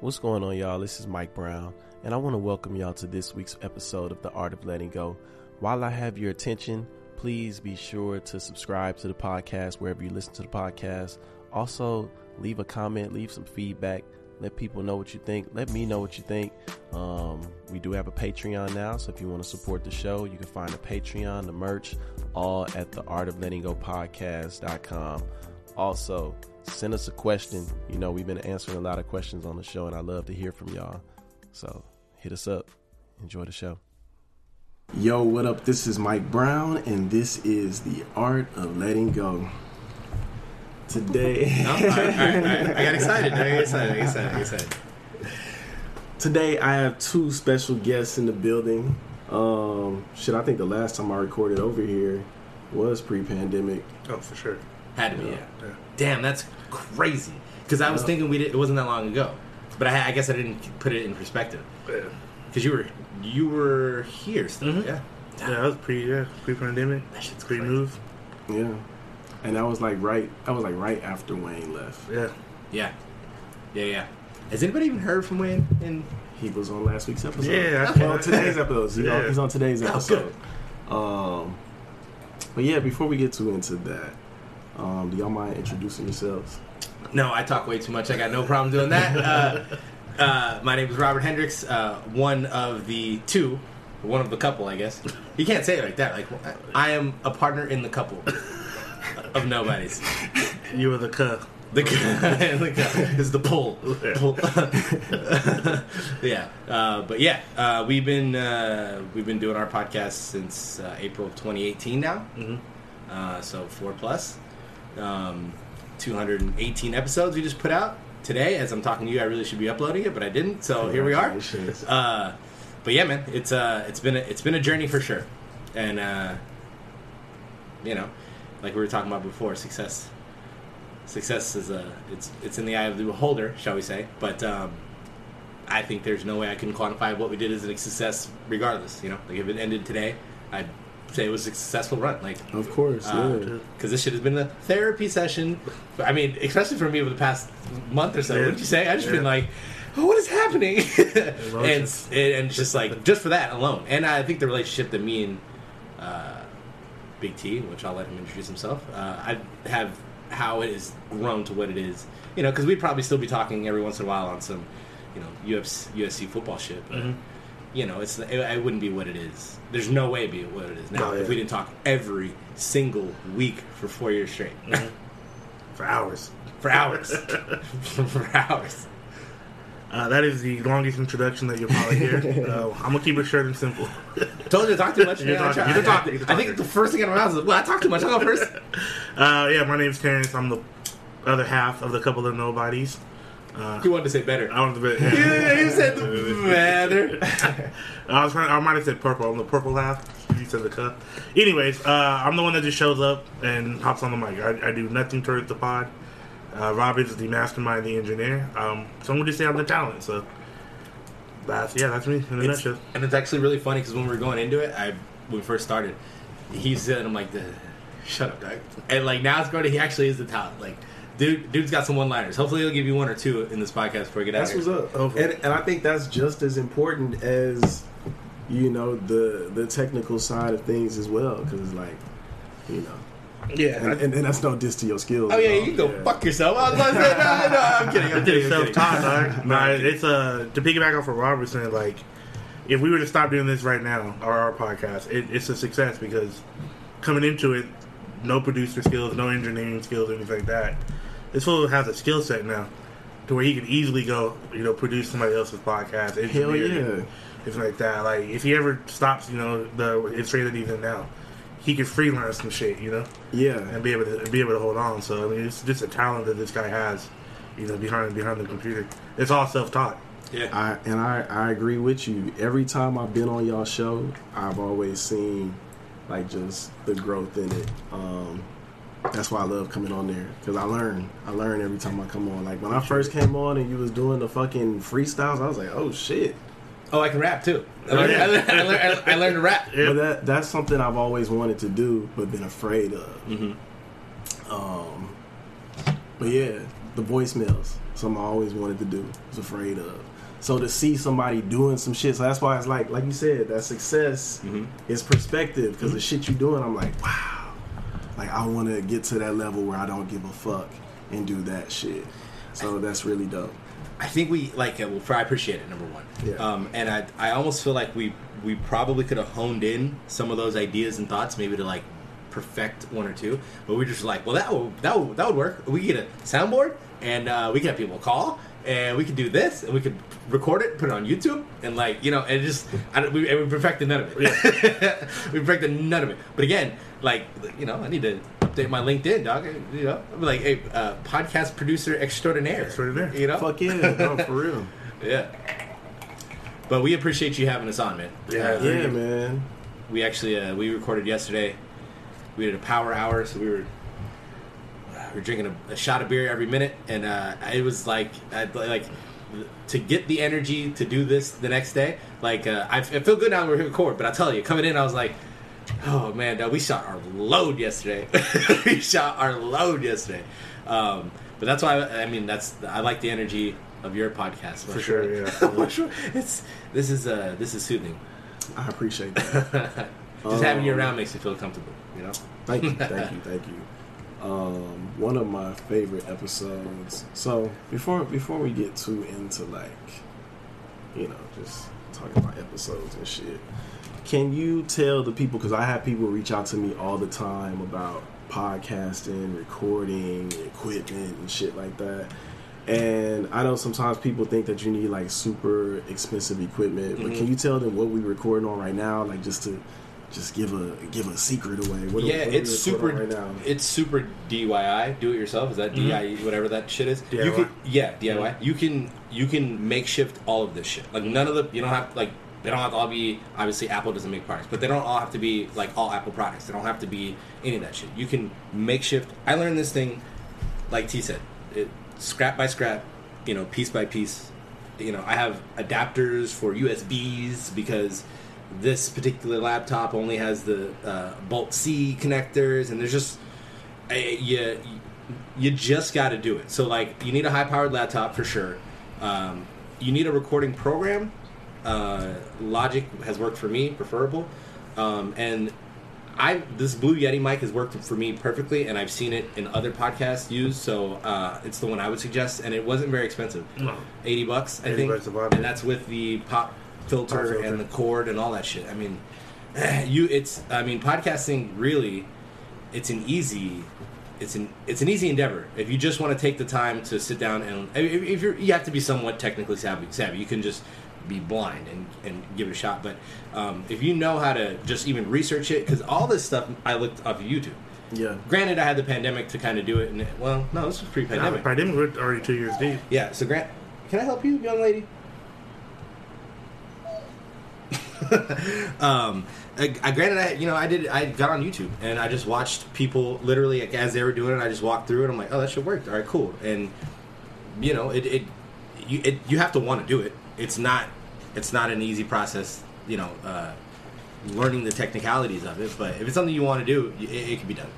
What's going on, y'all? This is Mike Brown, and I want to welcome y'all to this week's episode of The Art of Letting Go. While I have your attention, please be sure to subscribe to the podcast wherever you listen to the podcast. Also, leave a comment, leave some feedback. Let people know what you think. Let me know what you think. Um, we do have a Patreon now, so if you want to support the show, you can find the Patreon, the merch, all at the Art of Letting Go podcast.com. Also, send us a question. You know, we've been answering a lot of questions on the show, and I love to hear from y'all. So hit us up. Enjoy the show. Yo, what up? This is Mike Brown, and this is the Art of Letting Go. Today, No? All right, all right, all right. I got excited. I got excited. I got excited. I got excited. today I have two special guests in the building. Um, shit, I think the last time I recorded over here was pre-pandemic. Oh, for sure. Had to be. Yeah. Yeah. Damn, that's crazy. Because I was Yeah. thinking we did, it wasn't that long ago, but I, I guess I didn't put it in perspective. Yeah, Because you were you were here still. Mhm. Yeah. yeah that was pre yeah pre pandemic. That shit's Pre move. Yeah, and that was like right. That was like right after Wayne left. Yeah. Yeah. Yeah. Yeah. Has anybody even heard from Wayne? And He was on last week's episode. Yeah, well, today's episode. He's, on, he's on today's Oh, episode. Um, but yeah, before we get too into that, um, do y'all mind introducing yourselves? no, I talk way too much. I got no problem doing that. Uh, uh, my name is Robert Hendricks. Uh, one of the two, one of the couple, I guess. You can't say it like that. Like I am a partner in the couple of nobodies. You are the cuh. The guy, the guy is the pull. pull. yeah, uh, but yeah, uh, we've been uh, we've been doing our podcast since uh, April of 2018 now. Mhm. Uh, so four plus, um, 218 episodes we just put out today. As I'm talking to you, I really should be uploading it, but I didn't. So here we are. Uh, but yeah, man, it's uh, it's been a, it's been a journey for sure, and uh, you know, like we were talking about before, success. Success is a it's it's in the eye of the beholder, shall we say? But um, I think there's no way I can quantify what we did as a success, regardless. You know, like if it ended today, I'd say it was a successful run. Like Of course, uh, yeah. because this shit has been a therapy session. I mean, especially for me over the past month or so. Yeah. What did you say? I just Yeah. been like, oh, what is happening? and Emotions. and just like just for that alone. And I think the relationship that me and uh, Big T, which I'll let him introduce himself, uh, I have how it has grown to what it is. You know, because we'd probably still be talking every once in a while on some, you know, UFC, USC football shit, but. Mhm. You know, it's it, it wouldn't be what it is. There's no way it'd be what it is now No, yeah. if we didn't talk every single week for four years straight For hours. for hours, for hours. Uh, that is the longest introduction that you'll probably hear. Uh, I'm gonna keep it short and simple. Told you to talk too much. You're. I talking- try- you're I- I think the first thing out of my mouth is, well, I talk too much. I'll go first. Uh, yeah, my name's Terrence. I'm the other half of the couple of nobodies. Uh, You wanted to say better. I was a bit. Yeah, you said the better. I was trying. I might have said purple. I'm the purple half. He said the cup. Anyways, uh, I'm the one that just shows up and hops on the mic. I, I do nothing towards the pod. Uh, Robert is the mastermind, the engineer. Um, would just say I'm the talent. So that's yeah, that's me in a nutshell. and it's actually really funny because when we were going into it, I when we first started, he said, "I'm like, "Duh, shut up, dog." And like now it's going to he actually is the talent. Like, dude, dude's got some one liners. Hopefully, he'll give you one or two in this podcast before we get out That's here. what's up. And, and I think that's just as important as you know the the technical side of things as well, because like you know, Yeah, and, and, and that's no diss to your skills. Oh yeah, all. you can go fuck yourself. I was about to no, no, I'm kidding. I I'm kidding. I'm Self taught, dog. No, Nah, I'm it's uh to piggyback off of Robertson. Like, if we were to stop doing this right now, or our podcast, it, it's a success because coming into it, no producer skills, no engineering skills, anything like that. This fool has a skill set now to where he could easily go, you know, produce somebody else's podcast. Hell yeah. Anything like that. Like, if he ever stops, you know, the industry that he's in now, he could freelance some shit, you know Yeah, and be able to be able to hold on. So I mean, it's just a talent that this guy has, you know, behind behind the computer. It's all self taught. Yeah. I and I, I agree with you. Every time I've been on y'all show, I've always seen like just the growth in it. Um, that's why I love coming on there because I learn. I learn every time I come on. Like when I first came on and you was doing the fucking freestyles, I was like, oh shit. Oh, I can rap too. I learned, I learned, I learned, I learned to rap. Yeah. But that that's something I've always wanted to do, but been afraid of. Mhm. Um, but yeah, the voicemails. Something I always wanted to do, was afraid of. So to see somebody doing some shit, so that's why it's like, like you said, that success Mhm. is perspective because the shit you doing, I'm like, wow, like I want to get to that level where I don't give a fuck and do that shit. So that's really dope. I think we like. Uh, well, I appreciate it. Number one, Yeah. um, and I I almost feel like we we probably could have honed in some of those ideas and thoughts, maybe to like perfect one or two. But we just like, well, that would that would, that would work. We get a soundboard, and uh, we could have people call, and we could do this, and we could record it, put it on YouTube, and like you know, and just I, we, and we perfected none of it. we perfected none of it. But again, like you know, I need to update my LinkedIn, dog. You know, I'm like, hey, uh, podcast producer extraordinaire. Extraordinaire. You know, Fuck yeah, no, for real. yeah. But we appreciate you having us on, man. Yeah, Uh, Yeah, man. we actually uh, we recorded yesterday. We did a power hour, so we were we were drinking a, a shot of beer every minute, and uh, it was like I, like to get the energy to do this the next day. Like uh, I, I feel good now we're here record, but I tell you, coming in, I was like. Oh man, dog, we shot our load yesterday. we shot our load yesterday, um, but that's why I, I mean that's I like the energy of your podcast For sure, yeah. More- it's this is uh this is soothing. I appreciate that. Just having you Um, around makes you feel comfortable, you know? Thank you, thank you, thank you. Um, one of my favorite episodes. So before before we get too into like, you know, just talking about episodes and shit, can you tell the people? Because I have people reach out to me all the time about podcasting, recording, equipment, and shit like that. And I know sometimes people think that you need like super expensive equipment, but Mhm. can you tell them what we recording on right now? Like just to just give a give a secret away. What yeah, what are we it's super. right now. It's super DIY. Do it yourself. Is that Mhm. DIY? Whatever that shit is. You can, yeah, DIY. You can you can makeshift all of this shit. Like none of the you don't have like they don't have to all be obviously Apple doesn't make products, but they don't all have to be like all Apple products. They don't have to be any of that shit. You can makeshift. I learned this thing, like T said, it, scrap by scrap, you know, piece by piece. You know, I have adapters for USBs because this particular laptop only has the uh, Bolt C connectors, and there's just you you just got to do it. So like, you need a high powered laptop for sure. Um, you need a recording program. Uh, Logic has worked for me, preferable, um, and I this Blue Yeti mic has worked for me perfectly, and I've seen it in other podcasts used. So uh, it's the one I would suggest, and it wasn't very expensive, No. eighty bucks, I 80 think, bucks and yeah. that's with the pop filter, Pop filter. and the cord and all that shit. I mean, you it's I mean podcasting really, it's an easy. It's an it's an easy endeavor if you just want to take the time to sit down and if, if you're you have to be somewhat technically savvy. Savvy, you can just be blind and, and give it a shot. But um, if you know how to just even research it, because all this stuff I looked up YouTube. Yeah. Granted, I had the pandemic to kind of do it, and well, no, this was pre-pandemic. pandemic we're already two years deep. Yeah, so Grant, can I help you, young lady? um, I, I granted, I you know, I did. I got on YouTube and I just watched people literally like, as they were doing it. I just walked through it. I'm like, oh, that should work. All right, cool. And you know, it it you it, you have to want to do it. It's not it's not an easy process. You know, uh, learning the technicalities of it. But if it's something you want to do, it, it can be done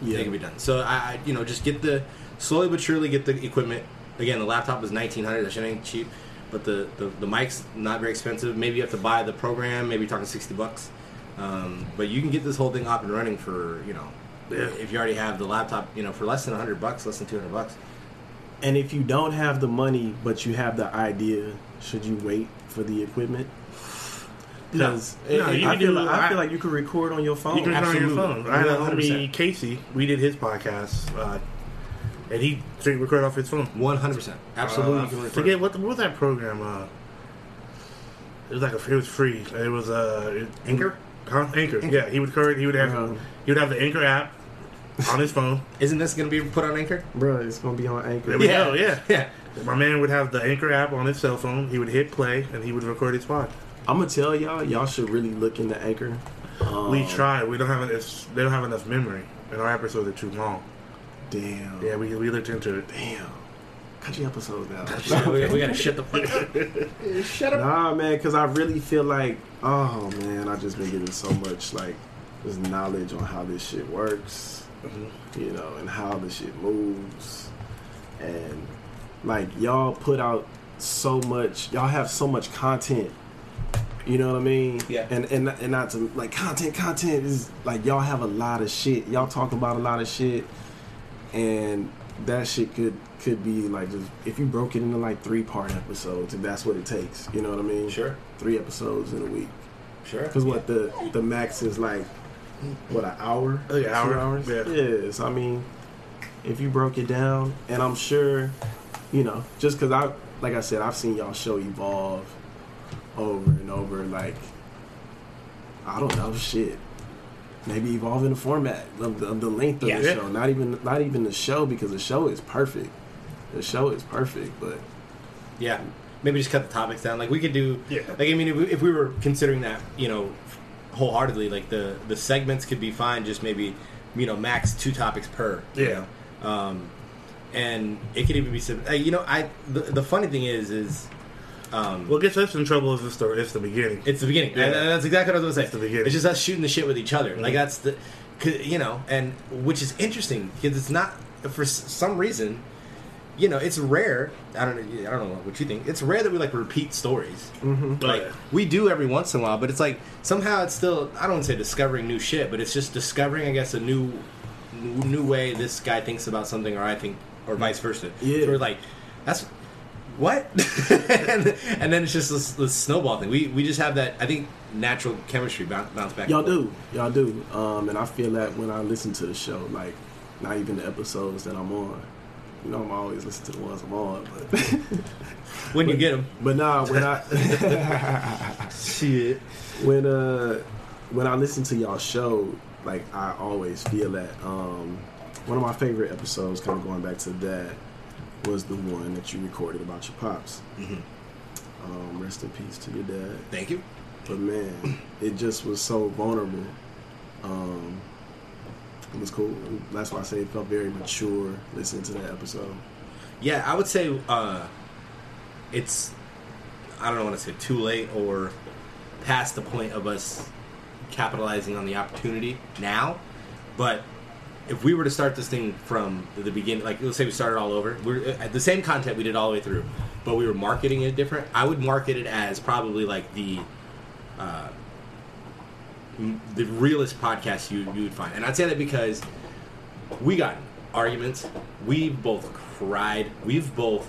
Yeah. it can be done. So I, I, you know, just get the slowly but surely get the equipment. Again, the laptop is nineteen hundred. That shit ain't cheap, but the, the the mic's not very expensive. Maybe you have to buy the program. Maybe you're talking sixty bucks. Um, but you can get this whole thing up and running for you know, Yeah. if you already have the laptop, you know, for less than hundred bucks, less than two hundred bucks. And if you don't have the money, but you have the idea, should you wait for the equipment? Because No, no, I, feel like, I I- feel like you can record on your phone. You can turn on your phone. I had a homie Casey. We did his podcast, uh, and he straight record off his phone. One hundred percent, absolutely. Uh, you I forget what, the, what was that program? Uh, it was like a, it was free. It was uh, it, Anchor? Huh? Anchor. Yeah, he would record. He would have Um, he would have the Anchor app on his phone. Isn't this going to be put on Anchor? Bro, it's gonna be on Anchor. There we go. Yeah. yeah. My man would have the Anchor app on his cell phone. He would hit play and he would record his pod. I'm gonna tell y'all, y'all should really look into Anchor. Um, we tried. We don't have it's, they don't have enough memory, and our episodes are too long. Damn. Yeah, we, we looked into it. Damn. Country episodes now. we, we got to shut the fuck. up. shut up. Nah, man, because I really feel like, oh man, I just been getting so much like this knowledge on how this shit works, Mhm. you know, and how the shit moves. and like y'all put out so much. Y'all have so much content. You know what I mean? Yeah. And and and not to like content. Content is like y'all have a lot of shit. Y'all talk about a lot of shit, and that shit could could be like just if you broke it into like three part episodes, if that's what it takes. You know what I mean? Sure. Three episodes in a week. Sure. Because what the the max is like, what an hour? Oh, like an Two hour, hours? yeah. So I mean, if you broke it down, and I'm sure, you know, just because I, like I said, I've seen y'all show evolve over and over. Like, I don't know, shit. Maybe evolve in the format of the, the length of Yeah. the show. Not even not even the show because the show is perfect. The show is perfect, but Yeah, maybe just cut the topics down. Like we could do. Yeah. Like I mean, if we, if we were considering that, you know, wholeheartedly, like the the segments could be fine. Just maybe, you know, max two topics per. you Yeah. know? Um, and it could even be. You know, I the, the funny thing is is. Um, What gets us in trouble is the story. It's the beginning. it's the beginning. Yeah. And that's exactly what I was going to say. It's the beginning. It's just us shooting the shit with each other. Like Mhm. that's the, you know, and which is interesting because it's not for some reason, you know, it's rare. I don't know. I don't know what you think. It's rare that we like repeat stories. mm-hmm. Oh, Like yeah. we do every once in a while, but it's like somehow it's still. I don't want to say discovering new shit, but it's just discovering, I guess, a new, new, new way this guy thinks about something, or I think, or vice versa. Yeah. So we're like, that's what, and, and then it's just this, this snowball thing. We we just have that. I think natural chemistry bounce, bounce back. Y'all and do, y'all do, um, and I feel that when I listen to the show, like not even the episodes that I'm on. You know, I'm always listening to the ones I'm on, but when you get them. but nah, when I Shit. when uh when I listen to y'all show, like I always feel that. Um, one of my favorite episodes, kind of going back to that, was the one that you recorded about your pops. Mhm. Um, rest in peace to your dad. Thank you. but man, it just was so vulnerable. Um, it was cool. That's why I say it felt very mature listening to that episode. Yeah, I would say uh, it's. I don't want to say too late or past the point of us capitalizing on the opportunity now, but if we were to start this thing from the beginning, like let's say we started all over, we're at the same content we did all the way through, but we were marketing it different. I would market it as probably like the. Uh, the realest podcast you you would find, and I'd say that because we got arguments. We've both cried. We've both.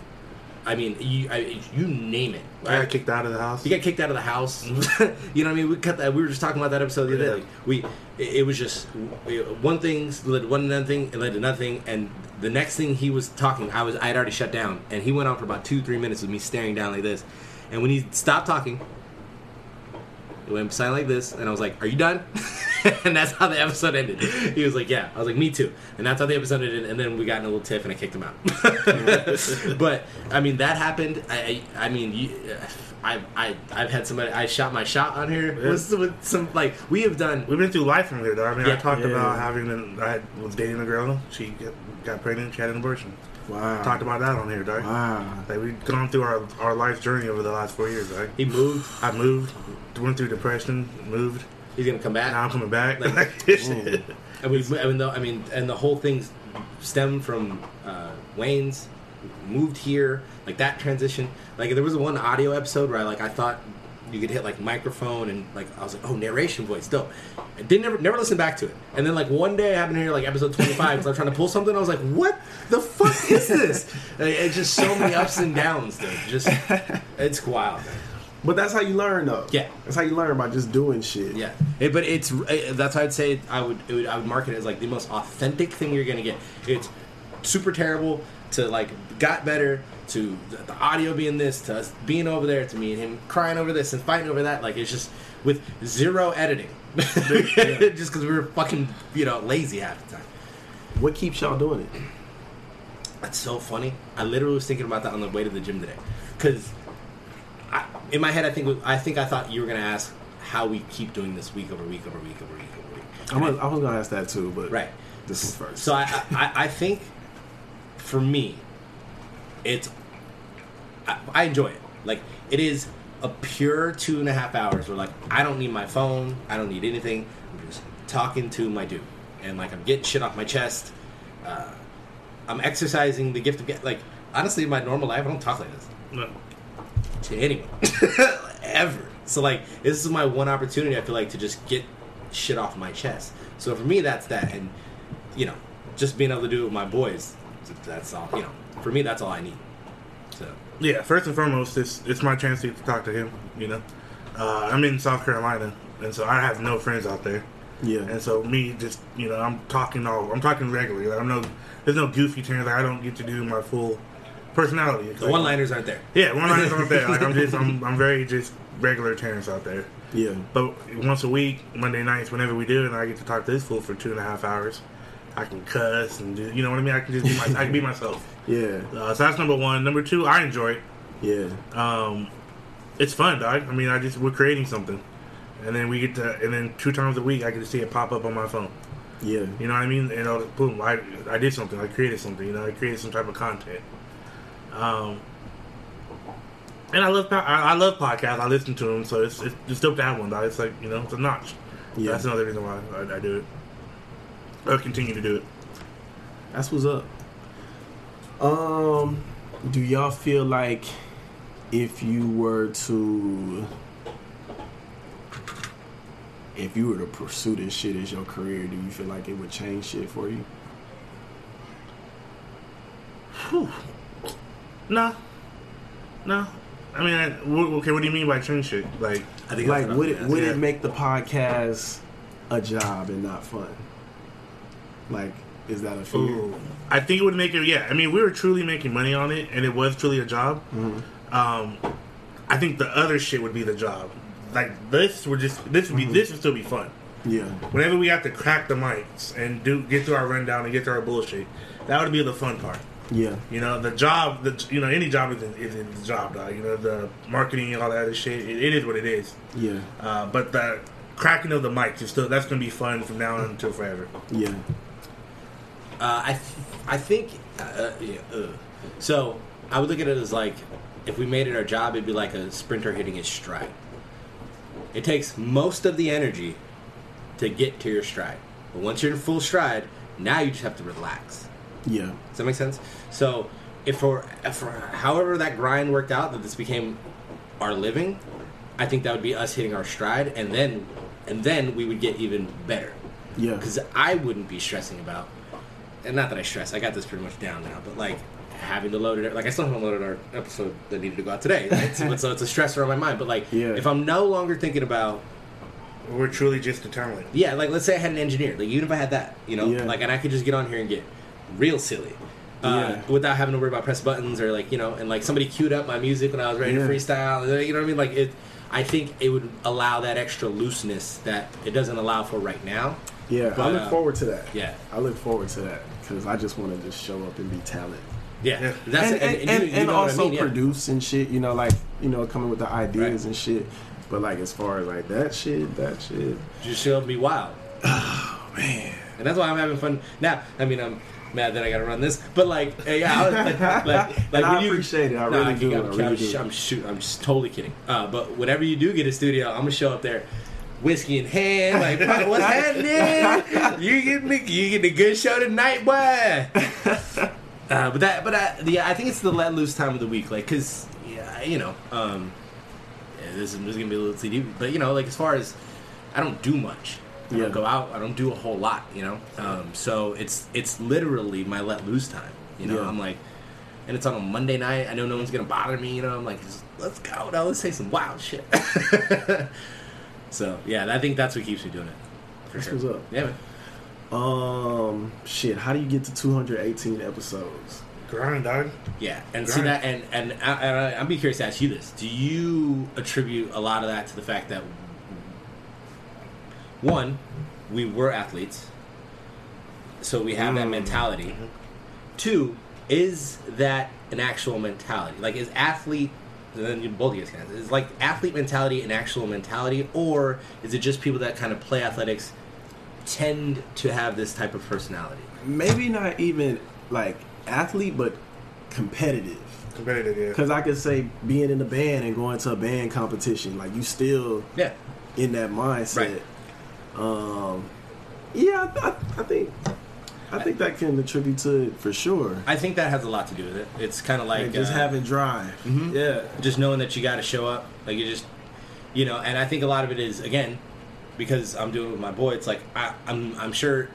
I mean, you I, you name it. I got kicked out of the house. You got kicked out of the house. you know what I mean? We cut that. We were just talking about that episode the other day. Like, we, it, it was just we- one thing led to one another thing, it led to nothing, and the next thing he was talking, I was I had already shut down, and he went on for about two three minutes with me staring down like this, and when he stopped talking, it went silent like this, and I was like, "Are you done?" and that's how the episode ended. He was like, "Yeah." I was like, "Me too." And that's how the episode ended. And then we got in a little tiff, and I kicked him out. but I mean, that happened. I, I, I mean, you, I, I, I've had somebody. I shot my shot on here Yeah. with, with some like we have done. We've been through life from here, though. I mean, I talked Yeah. about having. An, I was dating a girl. She got, got pregnant. She had an abortion. Wow. Talked about that on here, dog. Wow. Like we've gone through our our life journey over the last four years, right? He moved. I moved, went through depression, moved. He's gonna come back. Now I'm coming back. Like- Like, Mm. And we, I mean, the, I mean, and the whole thing stemmed from uh, Wayne's moved here, like that transition. Like there was one audio episode where I like I thought you could hit like microphone and like I was like, oh, narration voice, dope. I didn't never never listen back to it. And then like one day I happened to hear like episode twenty five because I'm trying to pull something. I was like, what the fuck is this? Like, it's just so many ups and downs, dude. Just it's wild. Man. But that's how you learn, though. Yeah. That's how you learn by just doing shit. Yeah, It- but it's uh, that's why I'd say I would, it would I would market it as like the most authentic thing you're gonna get. It's super terrible to like got better to the, audio being this to us being over there to me and him crying over this and fighting over that. Like it's just with zero editing, just because we were fucking you know lazy half the time. What keeps y'all doing it? That's so funny. I literally was thinking about that on the way to the gym today, because in my head I think I think I thought you were gonna ask how we keep doing this week over week over week over week over week. I'm gonna, I was gonna ask that too, but Right. this is first. So I, I, I think for me, it's I, I enjoy it. Like it is a pure two and a half hours where like I don't need my phone, I don't need anything. I'm just talking to my dude, and like I'm getting shit off my chest. Uh, I'm exercising the gift of get like honestly in my normal life I don't talk like this No. to anyone ever. So like this is my one opportunity I feel like to just get shit off my chest. So for me that's that and you know just being able to do it with my boys that's all you know for me that's all I need. So Yeah, first and foremost, it's it's my chance to talk to him. You know, uh, I'm in South Carolina, and so I have no friends out there, Yeah. and so me just you know I'm talking all I'm talking regularly. Like, I'm no there's no goofy turns. Like, I don't get to do my full personality. It's the like- one liners aren't there. Yeah, one liners aren't there. Like I'm just I'm I'm very just regular Terrence out there. Yeah. But once a week, Monday nights, whenever we do, and I get to talk to this fool for two and a half hours. I can cuss and do, you know what I mean. I can just be my, I can be myself. Yeah. Uh, so that's number one. Number two, I enjoy it. Yeah. Um, it's fun, dog. I mean, I just we're creating something, and then we get to, and then two times a week I get to see it pop up on my phone. Yeah. You know what I mean? And I'll, boom, I I did something. I created something. You know, I created some type of content. Um, and I love I, I love podcasts. I listen to them, so it's it's, it's dope to have one, dog. It's like you know, it's a notch. Yeah. That's another reason why I, I do it. I'll continue to do it. That's what's up. Um, do y'all feel like if you were to if you were to pursue this shit as your career, do you feel like it would change shit for you? Nah, nah. I mean, I, wh- okay. What do you mean by change shit? Like, I think Like would it would ask. it make the podcast a job and not fun? Like, is that a fear? Ooh. I think it would make it. Yeah, I mean, we were truly making money on it, and it was truly a job. Um, I think the other shit would be the job. Like this would just this would be this would still be fun. Yeah. Whenever we have to crack the mics and do get through our rundown and get through our bullshit, that would be the fun part. Yeah. You know, the job, the you know, any job is is a job, dog. You know, the marketing and all that other shit. It, it is what it is. Yeah. Uh, but the cracking of the mics is still that's gonna be fun from now on until forever. Yeah. Uh, I, th- I think, uh, yeah, uh. so I would look at it as like, if we made it our job, it'd be like a sprinter hitting his stride. It takes most of the energy to get to your stride, but once you're in full stride, now you just have to relax. Yeah. Does that make sense? So, if for, if for however that grind worked out, that this became our living, I think that would be us hitting our stride, and then, and then we would get even better Yeah. because I wouldn't be stressing about, and not that I stress, I got this pretty much down now, but like having to load it, like I still haven't loaded our episode that needed to go out today, right? so, so it's a stressor on my mind. But like, Yeah. if I'm no longer thinking about, We're truly just a talent. yeah, like let's say I had an engineer, like even if I had that, you know, Yeah. like and I could just get on here and get real silly. Uh, Yeah. Without having to worry about press buttons or like you know, and like somebody queued up my music when I was ready Yeah. to freestyle. You know what I mean? Like it, I think it would allow that extra looseness that it doesn't allow for right now. Yeah. but, I look uh, forward to that. Yeah, I look forward to that because I just want to just show up and be talented. yeah. Yeah. That's and, it. and, you- and, you and know what I also mean, yeah. produce and shit. You know, like you know, coming with the ideas Right. and shit. But like as far as like that shit, that shit, just show me wild. Oh man. And that's why I'm having fun now. I mean, I'm mad that I got to run this, but like, yeah, I was, like, like, like And I when you, appreciate it. I Nah, really do. I'm, I I'm, really do. I'm, shoot, I'm just totally kidding. Uh, but whenever you do get a studio, I'm gonna show up there, whiskey in hand, like, "Fuck, what's happening? You getting the, you getting a good show tonight, boy. Uh, but that, but I, yeah, I think it's the let loose time of the week, like, cause yeah, you know, um, yeah, this is, this is gonna be a little CD, but you know, like as far as I don't do much. I Yeah. don't go out. I don't do a whole lot, you know. Um, so it's it's literally my let loose time. You know, Yeah. I'm like, and it's on a Monday night. I know no one's gonna bother me. You know, I'm like, let's go now. Let's say some wild shit. so yeah, I think that's what keeps me doing it. For That's sure. what's up. Yeah, man. Um, shit. How do you get to 218 episodes? Grind, dog. Yeah, and see that, and and, I, and I, I'd be curious to ask you this: Do you attribute a lot of that to the fact that one, we were athletes, so we have that Mm. mentality. Two, is that an actual mentality? Like, is athlete? And then you both of you guys can. Is like athlete mentality an actual mentality, or is it just people that kind of play athletics tend to have this type of personality? Maybe not even like athlete, but competitive. Competitive, yeah. Because I could say being in a band and going to a band competition, like you still Yeah, in that mindset. Right. Um, yeah, I, I, I think, I think that can attribute to it for sure. I think that has a lot to do with it. It's kind of like Like just uh, having drive. Mhm. Yeah. just knowing that you got to show up like you just you know and i think a lot of it is again because i'm doing it with my boy it's like I, i'm i'm sure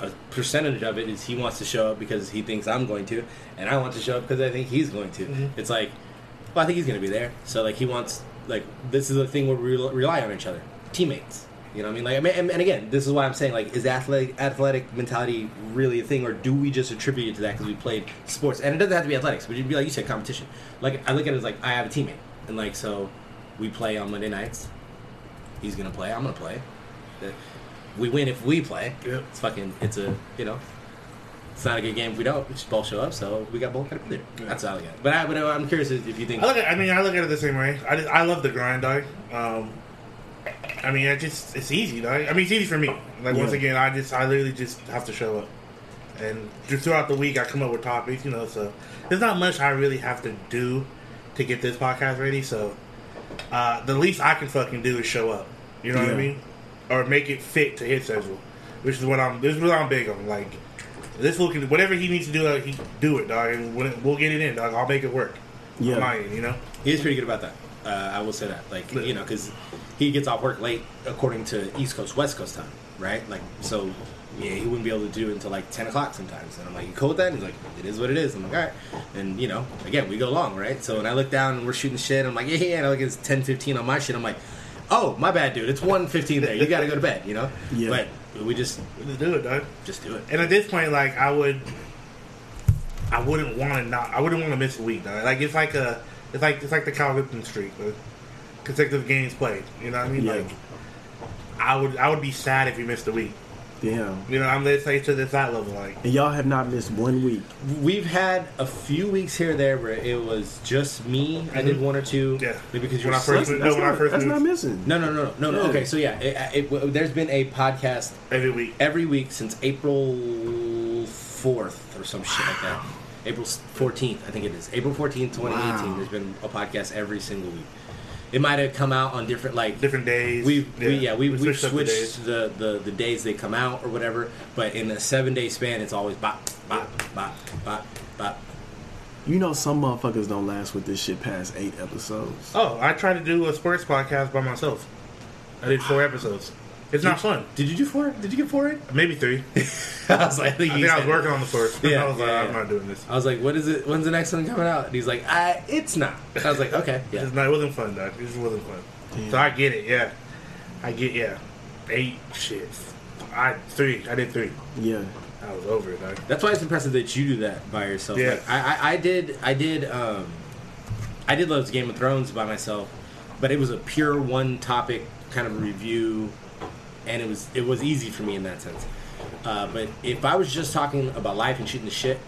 a percentage of it is he wants to show up because he thinks i'm going to and i want to show up because i think he's going to Mhm. it's like well i think he's going to be there so like he wants like this is the thing where we rely on each other teammates you know what I mean? Like, I mean, and, and again, this is why I'm saying, like, is athletic athletic mentality really a thing, or do we just attribute it to that because we played sports? And it doesn't have to be athletics, but it'd be like you said, competition. Like, I look at it as like I have a teammate, and like so, we play on Monday nights. He's gonna play. I'm gonna play. We win if we play. It's fucking. It's a you know. It's not a good game if we don't. We just both show up, so we got both got to be there. Yeah. That's how I it. But I, but I'm curious if you think. I look at. I mean, I look at it the same way. I just, I love the grind, I Um, I mean, I just it's easy, dog. I mean, it's easy for me. Like once again, I just I literally just have to show up, and just throughout the week, I come up with topics. You know, so there's not much I really have to do to get this podcast ready. So uh, the least I can fucking do is show up. You know what I mean, or make it fit to his schedule, which is what I'm. This is what I'm big on. Like this, look whatever he needs to do, like, he do it, dog, and when- we'll get it in, dog. I'll make it work. Yeah. on my end, you know. He is pretty good about that. Uh, I will say that. Like, you know, because he gets off work late according to East Coast, West Coast time, right? Like, so, yeah, he wouldn't be able to do it until like 10 o'clock sometimes. And I'm like, you cool with that? And he's like, it is what it is. I'm like, all right. And, you know, again, we go long, right? So when I look down and we're shooting shit, I'm like, yeah, yeah. And I look, it's 10 15 on my shit. I'm like, oh, my bad, dude. It's 1 15 there. You got to go to bed, you know? Yeah. But we just, Just do it, dog. just do it. And at this point, like I would, I wouldn't want to not. I wouldn't want to miss a week. Dog. Like it's like a, it's like it's like the Cal Ripken streak, the consecutive games played. You know what I mean? Yeah. Like I would, I would be sad if you missed a week. Damn. You know, I'm let's say to this that level, like And y'all have not missed one week. We've had a few weeks here or there where it was just me. I mm-hmm. did one or two. Yeah. Maybe because you're When I first sick. No, That's, when I not, first that's not moved- missing. No, no, no, no, no. Yeah. Okay, so yeah, it, it, there's been a podcast every week. every week since April fourth or some shit like that. April fourteenth, I think it is. April fourteenth, twenty eighteen. Wow. There's been a podcast every single week. It might have come out on different like Different days. we we yeah we we switched switched, the days. the, the the days they come out or whatever. But in a seven day span, it's always bop bop bop bop bop. You know some motherfuckers don't last with this shit past eight episodes. Oh, I tried to do a sports podcast by myself. I did four episodes. It's not fun. Did you do four? Did you get four in? Maybe three. I was like, I think, I think I was working on the fourth. Yeah, I was like, yeah, I'm yeah. not doing this. I was like, what is it? When's the next one coming out? And he's like, I, it's not. I was like, okay, yeah. It's not, it wasn't fun, Doc. It just wasn't fun. Damn. So I get it, yeah. I get, yeah. Eight, shit. I, three. I did three. Yeah. I was over it, Doc. That's why it's impressive that you do that by yourself. Yeah. Like, I, I, I did, I did, um, I did loads of Game of Thrones by myself, but it was a pure one topic kind of review, and it was it was easy for me in that sense. Uh, but if I was just talking about life and shooting the shit,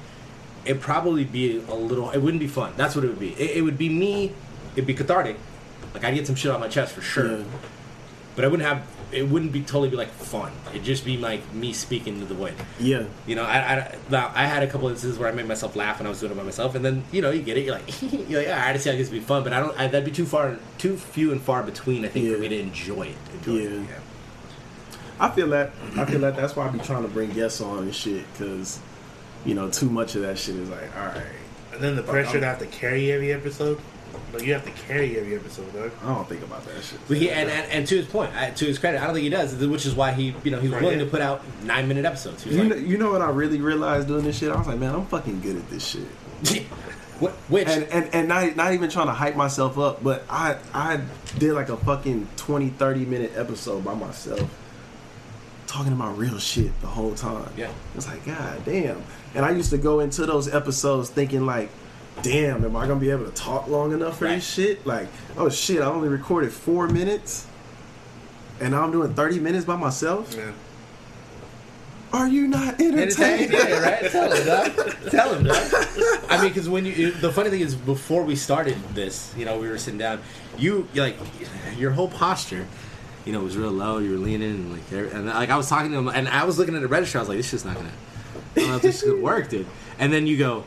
it'd probably be a little. It wouldn't be fun. That's what it would be. It, it would be me. It'd be cathartic. Like I'd get some shit off my chest for sure. Yeah. But I wouldn't have. It wouldn't be totally be like fun. It'd just be like me speaking to the void. Yeah. You know, I, I, now, I had a couple of instances where I made myself laugh when I was doing it by myself, and then you know you get it. You're like, you're like, yeah, I see how this would be fun, but I don't. I, that'd be too far, too few and far between. I think Yeah. for me to enjoy it. Enjoy it. Yeah. I feel that. I feel that. That's why I be trying to bring guests on and shit, because you know too much of that shit is like, all right. And then the pressure I'm- to have to carry every episode. Like, you have to carry every episode, Doc. I don't think about that shit. But he, and, and, and to his point, I, to his credit, I don't think he does, which is why he, you know, he was Right, willing to put out nine minute episodes. You like, know, you know what I really realized doing this shit? I was like, man, I'm fucking good at this shit. What, which And and, and not, not even trying to hype myself up, but I I did like a fucking 20, 30 minute episode by myself talking about real shit the whole time. Yeah. It's like, God damn. And I used to go into those episodes thinking like, damn, am I gonna be able to talk long enough for Right. this shit? Like, oh shit, I only recorded four minutes and now I'm doing 30 minutes by myself? Yeah. Are you not entertained, entertained? yeah, right? Tell him, dog. Tell him, dog. I mean, because when you, the funny thing is, before we started this, you know, we were sitting down. You like, your whole posture, you know, it was real low. You were leaning, and like, every- and like I was talking to him, and I was looking at the register. I was like, this shit's not gonna, I don't know if this is gonna work, dude. And then you go.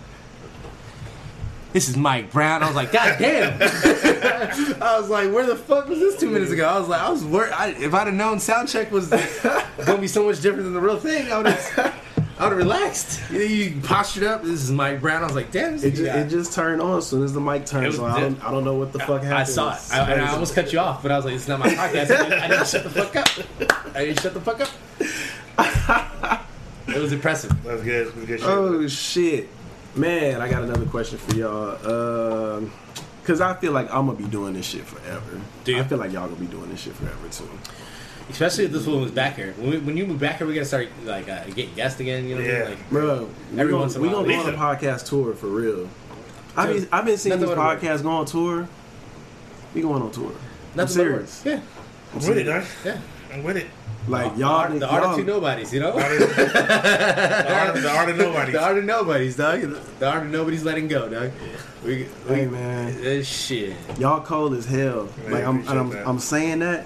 This is Mike Brown. I was like, God damn! I was like, where the fuck was this two minutes ago? I was like, I was worried. If I'd have known sound check was gonna be so much different than the real thing, I would have. I would have relaxed. You, you postured up. This is Mike Brown. I was like, damn. This It is just, it just turned on as soon as the mic It turns was on. I don't, I don't know what the fuck happened. I saw it. I, and I almost cut you off, but I was like, it's not my podcast. I didn't, I didn't shut the fuck up. I didn't shut the fuck up. It was impressive. That was good. That was good shit. Oh shit, man! I got another question for y'all. Um, Cause I feel like I'm gonna be doing this shit forever. Do you? I feel like y'all gonna be doing this shit forever too. Especially if this one was back here. When, we, when you move back here, we gotta start like uh, getting guests again. You know, what I mean? Yeah. like Bro, we Every gonna, once in a we gonna go on a podcast tour for real. I've been, I've been seeing nothing these but podcasts go on tour. We going on tour. I'm serious. Yeah, I'm with it, guys. yeah. I'm with it. Like y'all, art, the art y'all of two nobodies. You know. The art of, the art of, the art of nobody. The art of nobodies, dog. The art of nobody's letting go, dog. We, we, Hey, man. uh, shit. y'all cold as hell. Man, like I'm, and I'm, that. I'm saying that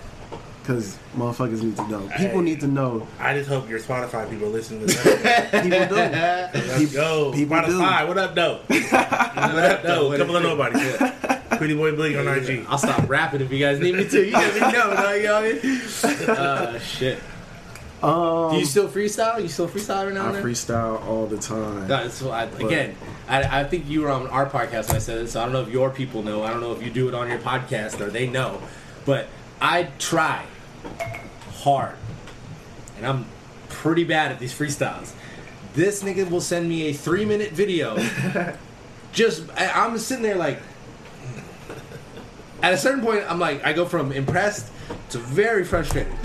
because motherfuckers need to know. People Hey. need to know. I just hope your Spotify people listen to this. People do. Let's Peop- go. people do. Spotify, what up, though? what up, though? What Couple of it- nobody. Pretty boy Bleak on IG. I'll stop rapping if you guys need me to. You let me know, dog. You know what I mean? Uh, shit. Um, Do you still freestyle? You still freestyle right now? I freestyle all the time. No, it's, I, again, I, I think you were on our podcast when I said this, so I don't know if your people know. I don't know if you do it on your podcast or they know. But I try hard, and I'm pretty bad at these freestyles. This nigga will send me a three minute video. just, I, I'm sitting there like, at a certain point, I'm like, I go from impressed to very frustrated.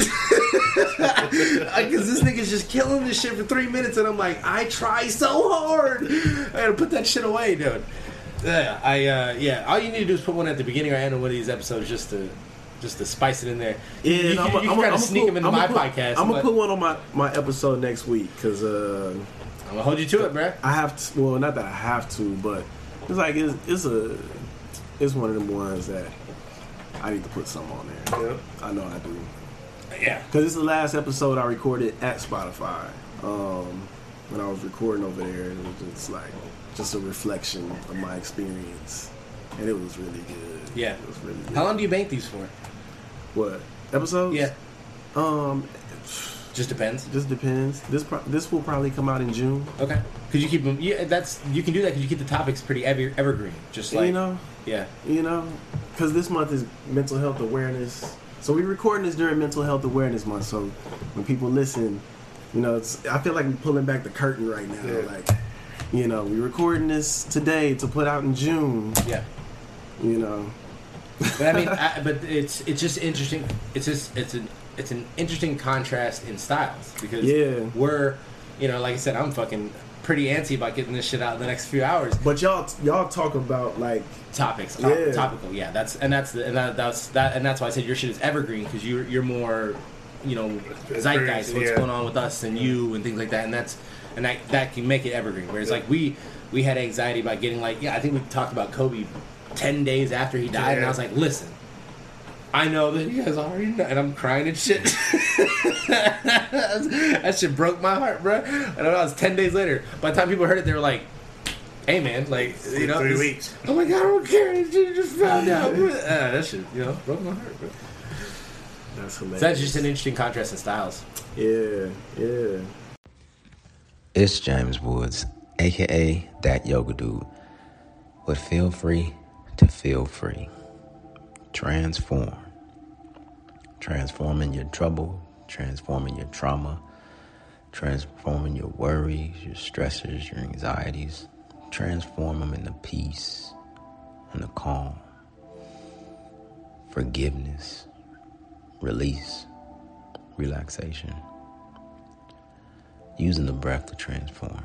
Because this nigga's just killing this shit for three minutes, and I'm like, I try so hard. I gotta put that shit away, dude. Yeah, I uh, yeah. All you need to do is put one at the beginning or end of one of these episodes, just to just to spice it in there. Yeah, you, and you, I'm, you I'm, try I'm, to sneak them into my podcast. I'm gonna put one on my, my episode next week because uh, I'm gonna hold you to it, bruh. I have to. Well, not that I have to, but it's like it's, it's a it's one of them ones that I need to put some on there. Yep. I know I do Yeah, because it's the last episode I recorded at Spotify. Um, when I was recording over there, it was just like just a reflection of my experience, and it was really good. Yeah. it was really good. how long do you bank these for? What episodes? Yeah, Um, just depends. just depends. This pro- this will probably come out in June. Okay, because you keep them. Yeah, that's you can do that because you keep the topics pretty ever, evergreen. Just like you know, yeah, you know, because this month is mental health awareness. So we're recording this during Mental Health Awareness Month. So when people listen, you know, it's, I feel like I'm pulling back the curtain right now. Yeah. Like, you know, we're recording this today to put out in June. yeah. You know, But I mean, I, but it's it's just interesting. It's just it's an it's an interesting contrast in styles because Yeah. we're you know like I said I'm fucking pretty antsy about getting this shit out in the next few hours. but y'all y'all talk about like Topics, top, Yeah. topical, yeah. That's and that's the and that, that's that and that's why I said your shit is evergreen because you're you're more you know zeitgeist what's yeah. going on with us and you and things like that and that's and that that can make it evergreen. Whereas like we we had anxiety about getting like yeah I think we talked about Kobe ten days after he died and I was like listen. I know that you guys already know, and I'm crying and shit. that shit broke my heart, bro. I don't know. It's ten days later. By the time people heard it, they were like, "Hey, man, like, you know, Three weeks. Oh my god, I don't care. You just found out. Uh, that shit, you know, broke my heart, bro. that's So hilarious. that's just an interesting contrast in styles. yeah, yeah. It's James Woods, aka Dat Yoga Dude. But feel free to feel free. Transform. Transforming your trouble, transforming your trauma, transforming your worries, your stressors, your anxieties. Transform them into peace and the calm. Forgiveness, release, relaxation using the breath to transform,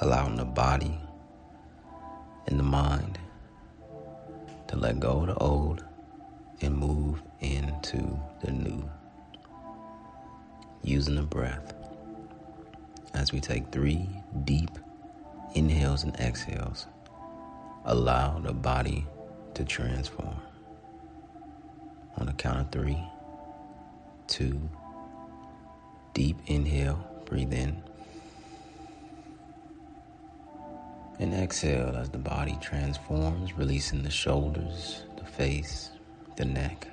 allowing the body and the mind to let go of the old and move into the new, using the breath as we take three deep inhales and exhales. Allow the body to transform. On the count of three, two, Deep inhale, breathe in. And exhale as the body transforms, releasing the shoulders, the face, the neck,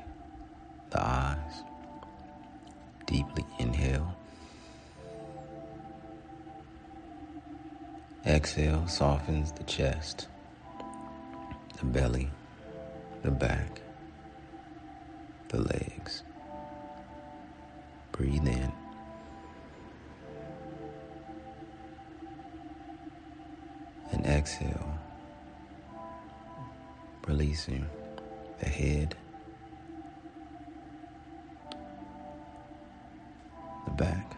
the eyes. Deeply inhale. Exhale softens the chest, the belly, the back, the legs. Breathe in. Exhale, releasing the head, the back,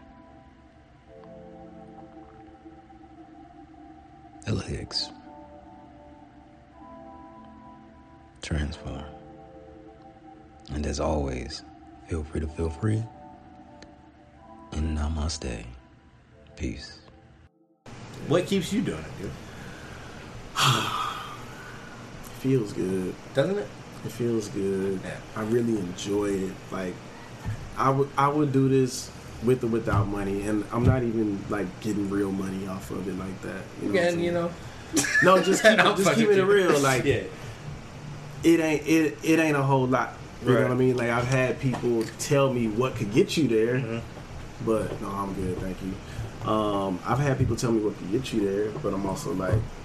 the legs. Transform. And as always, feel free to feel free. And namaste. Peace. What keeps you doing it, dude? Feels good. Doesn't it? It feels good. Yeah. I really enjoy it. Like I would I would do this with or without money, and I'm not even like getting real money off of it like that. You know what I'm Again, saying? you know. No, just keep, I'm just fucking keeping it real. Like yeah. it ain't it it ain't a whole lot. You know what I mean? Like I've had people tell me what could get you there, Mhm. but no, I'm good, thank you. Um, I've had people tell me what could get you there, but I'm also like, yeah, I'm a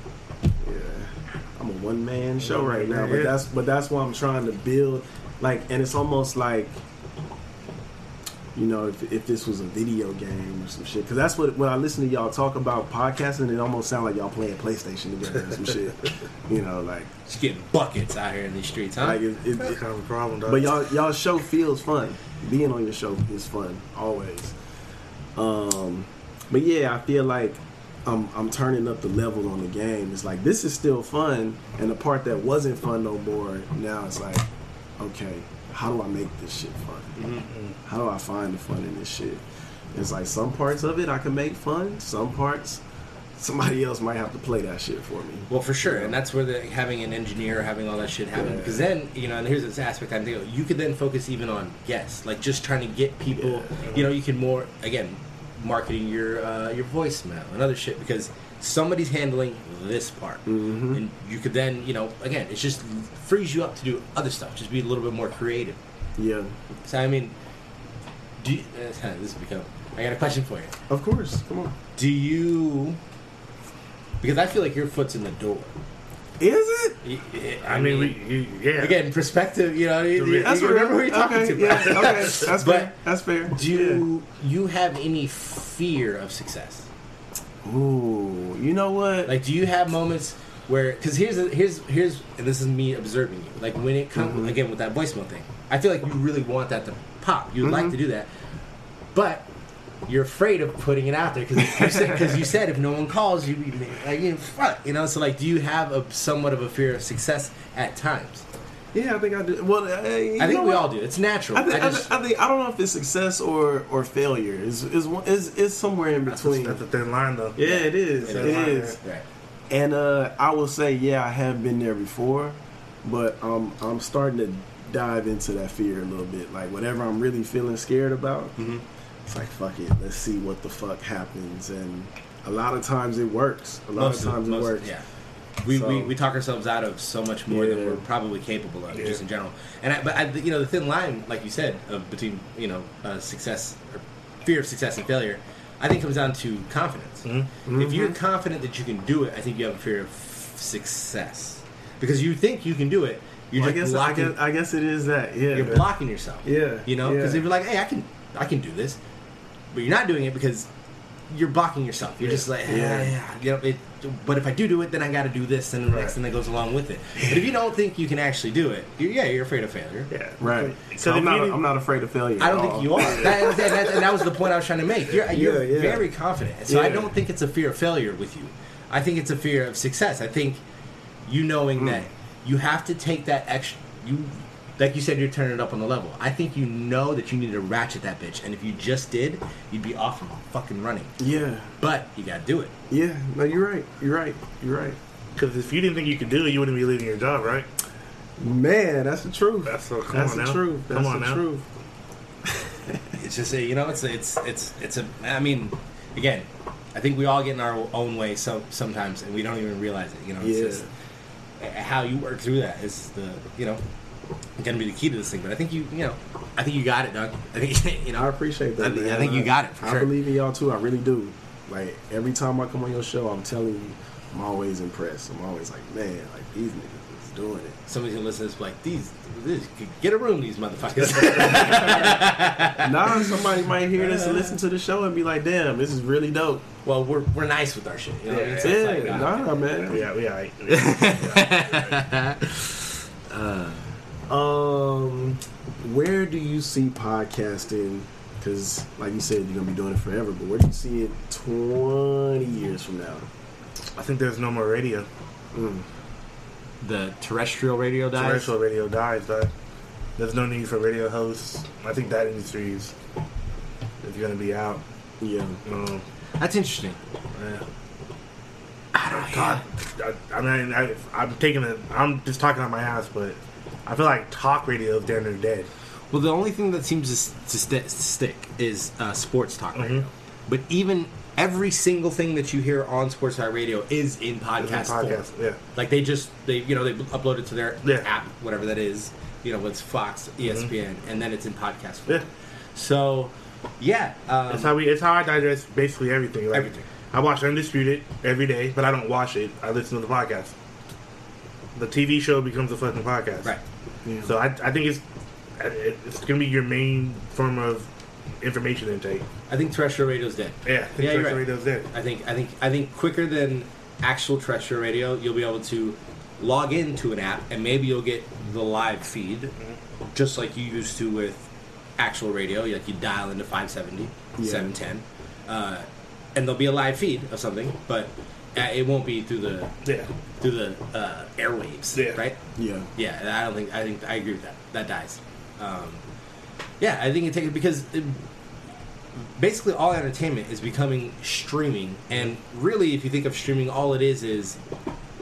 one man show right now. But that's but that's why I'm trying to build, like, and it's almost like. You know, if, if this was a video game or some shit, because that's what when I listen to y'all talk about podcasting, it almost sounds like y'all playing PlayStation together or some shit. You know, like Just getting buckets out here in these streets, huh? like it, it, That's kind of a problem, though. but y'all y'all show feels fun. Being on your show is fun always. Um, but yeah, I feel like I'm I'm turning up the level on the game. It's like this is still fun, and the part that wasn't fun no more. Now it's like, okay, how do I make this shit fun? Mm-hmm. How do I find the fun in this shit? It's like some parts of it I can make fun. Some parts, somebody else might have to play that shit for me. Well, for sure, and that's where the having an engineer, having all that shit happen, Yeah. because then you know, and here's this aspect I'm thinking, you could then focus even on guests, like just trying to get people. Yeah. You know, you can more again, marketing your uh, your voicemail and other shit because somebody's handling this part, Mhm. and you could then you know, again, it just frees you up to do other stuff, just be a little bit more creative. Yeah, So I mean, do you, uh, this become. I got a question for you. of course. Come on. Do you? Because I feel like your foot's in the door. Is it? I mean, we, you, yeah. again perspective you know you, you, That's you remember who you're talking okay, to. Yeah, okay, that's But fair. That's fair. do you, you have any fear of success Yeah. Ooh, you know what? like do you have moments where because here's a, here's here's and this is me observing you like when it comes Mhm. again with that voicemail thing i feel like you really want that to pop you'd like Mhm. to do that but you're afraid of putting it out there because you said because you said if no one calls you be like you know, fuck you know so like do you have a somewhat of a fear of success at times yeah, I think I do. Well, uh, i think we what? all do it's natural I think, I I, just, I think I don't know if it's success or or failure. Is is is is somewhere in That's a, between. that's a thin line, though. yeah, it is. It It is. is. right And uh, I will say, yeah, I have been there before, but um, I'm starting to dive into that fear a little bit. Like whatever I'm really feeling scared about, Mhm. It's like fuck it, let's see what the fuck happens. And a lot of times it works. A lot most of times it most- works. Yeah. We, So- we, we talk ourselves out of so much more than we're probably capable of, just in general. And I, but I, you know, the thin line, like you said, of between you know uh, success or fear of success and failure, I think comes down to confidence. Mhm. If you're Mhm. confident that you can do it, I think you have a fear of success because you think you can do it. You're Well, I just guess I blocking. guess I guess it is that. Yeah. you're blocking yourself. Yeah. You know, because yeah. if you're like, hey, I can, I can do this, but you're not doing it because you're blocking yourself. You're Yeah. just like, Yeah. yeah, yeah, you know. It, but if I do do it, then I got to do this, and the next Right. thing that goes along with it. But if you don't think you can actually do it, you're, yeah, you're afraid of failure. Yeah. Right. So I'm not. I'm not afraid of failure. I don't all. think you are. That, and, that, that was the point I was trying to make. You're, you're Yeah, yeah. very confident. So I don't think it's a fear of failure with you. I think it's a fear of success. I think you knowing Mm. that you have to take that extra. You, like you said, you're turning it up on the level. I think you know that you need to ratchet that bitch, and if you just did, you'd be off and fucking running. Yeah. But you gotta do it. Yeah. No, you're right. You're right. You're right. Because if you didn't think you could do it, you wouldn't be leaving your job, right? Man, that's the truth. That's so. Come That's on the now. truth. That's Come on the now. truth. It's just a, you know, it's a, it's it's it's a. I mean, again, I think we all get in our own way so sometimes, and we don't even realize it. You know, it's Yeah. just uh, how you work through that is the you know gonna be the key to this thing. But I think you you know I think you got it, Doug. I think you know. I appreciate that. I think- I think you got it, for I sure. believe in y'all too. I really do. Like every time I come on your show, I'm telling you, I'm always impressed. I'm always like, man, like these niggas is doing it. Somebody's gonna listen to this like these, these get a room, these motherfuckers. Nah, somebody might hear this and listen to the show and be like, damn, this is really dope. well, we're we're nice with our shit. You know what I mean? So Yeah, it's like, uh, nah, man. Yeah, we alright. Um, where do you see podcasting? Because, like you said, you're gonna be doing it forever. But where do you see it 20 years from now? I think there's no more radio. Mm. the terrestrial radio dies. Terrestrial radio dies. That there's no need for radio hosts. I think that industry is is going to be out. Yeah, Um, That's interesting. yeah. I don't God, I, I mean, I, I'm taking it. I'm just talking on my ass, but I feel like talk radio is damn near dead. Well, the only thing that seems to, to st- stick is uh, sports talk radio. Mhm. But even every single thing that you hear on sports talk radio is in podcast, podcast, form. yeah. Like they just they you know they upload it to their Yeah. app, whatever that is. You know, it's Fox, ESPN, and then it's in podcast form. Mm-hmm. Yeah. So, yeah, um, It's how we. It's how I digest basically everything. Like, Everything. I watch Undisputed every day, but I don't watch it. I listen to the podcast. The TV show becomes a fucking podcast. right. yeah. So I, I think it's it's gonna be your main form of information intake. I think terrestrial radio's dead. Yeah, I think Yeah, terrestrial right. radio's there. I think I think I think quicker than actual terrestrial radio, you'll be able to log into an app and maybe you'll get the live feed, just like you used to with actual radio. Like you dial into 570, Yeah. 710, uh, and there'll be a live feed of something, but it won't be through the Yeah, through the uh, airwaves, Yeah. right? yeah, Yeah, I don't think I think I agree with that. That dies. Um, yeah, I think it takes because it, basically all entertainment is becoming streaming, and really, if you think of streaming, all it is is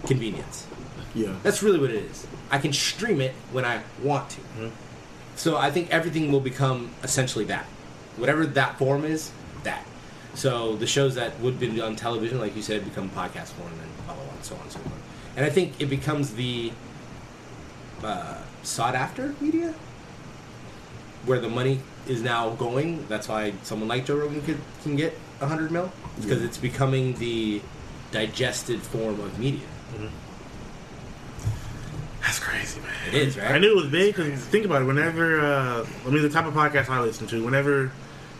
convenience. yeah. That's really what it is. I can stream it when I want to. So I think everything will become essentially that. Whatever that form is, that. So the shows that would be on television, like you said, become podcast form and blah blah blah, and so on and so forth. And I think it becomes the uh, sought after media, where the money is now going. That's why someone like Joe Rogan could, can get a hundred mil because Yeah. it's becoming the digested form of media. that's crazy, man. It is right. I knew it was big because think about it. Whenever uh, I mean, the type of podcast I listen to, whenever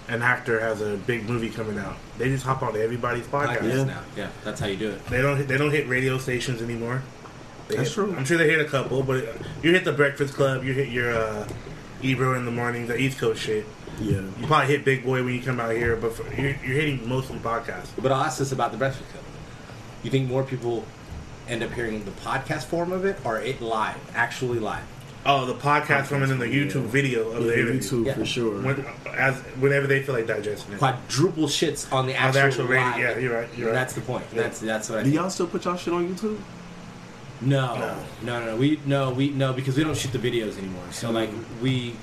an actor has a big movie coming out, they just hop on everybody's podcast. Yeah. now. Yeah, that's how you do it. They don't. hit- They don't hit radio stations anymore. They That's hit- true. I'm sure they hit a couple, but you hit the Breakfast Club. You hit your uh, Ebro in the morning, the East Coast shit. Yeah. You probably hit Big Boy when you come out here, but for, you're, you're hitting mostly podcasts. But I'll ask this about the Breakfast Club. You think more people end up hearing the podcast form of it or it live, actually live? Oh, the podcast from and then the. YouTube video of Yeah, the interview. YouTube Yeah. for sure. When, as whenever they feel like digesting it. Quadruple shits on the On actual, the actual radio, yeah, you're right, you're right. That's the point. Yeah. That's that's what I Do think. y'all still put y'all shit on YouTube? No, No. no, no, no. We no, we no because we don't shoot the videos anymore. So like we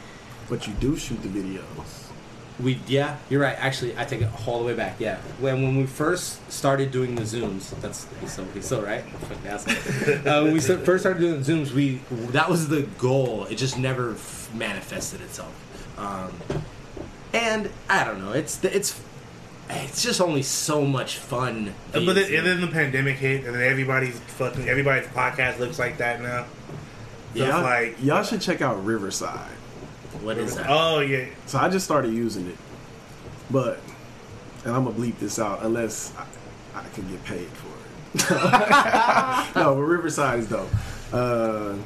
But you do shoot the videos. We yeah, you're right. Actually, I take it all the way back. Yeah, when when we first started doing the zooms, that's he's so he's so right. Uh, when we st- first started doing the zooms, we that was the goal. It just never f- manifested itself. Um, and I don't know. It's it's it's just only so much fun. Uh, But then, and then the pandemic hit, and then everybody's fucking everybody's podcast looks like that now. So y'all, like, y'all should check out Riverside. What is that? oh yeah, So I just started using it, but and I'm gonna bleep this out unless I, I can get paid for it. no, but Riverside is dope. Uh,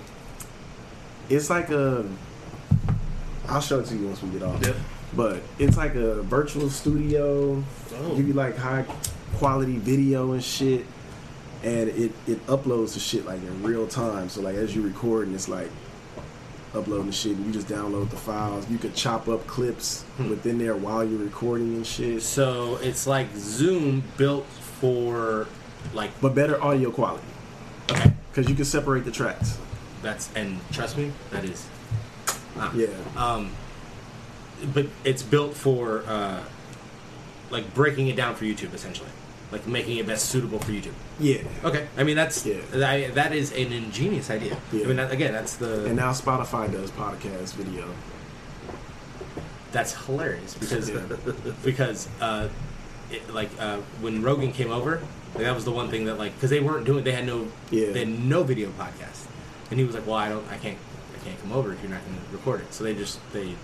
it's like a. I'll show it to you once we get off. Yep. But it's like a virtual studio. Oh. Give you like high quality video and shit, and it it uploads the shit like in real time. So like as you record, and it's like uploading the shit, and you just download the files. You could chop up clips Hmm. within there while you're recording and shit, So it's like Zoom built for like but better audio quality okay. because you can separate the tracks. That's and trust me, that is. ah. Yeah. Um, but it's built for uh, like breaking it down for YouTube essentially, like making it best suitable for YouTube. Yeah. Okay, I mean that's Yeah. that, that is an ingenious idea. Yeah. I mean that, again, that's the And now Spotify does podcast video. that's hilarious because Yeah. because uh, it, like uh, when Rogan came over, like, that was the one thing that like because they weren't doing they had no Yeah. they had no video podcast, and he was like, well, I don't, I can't, I can't come over if you're not going to record it. So they just they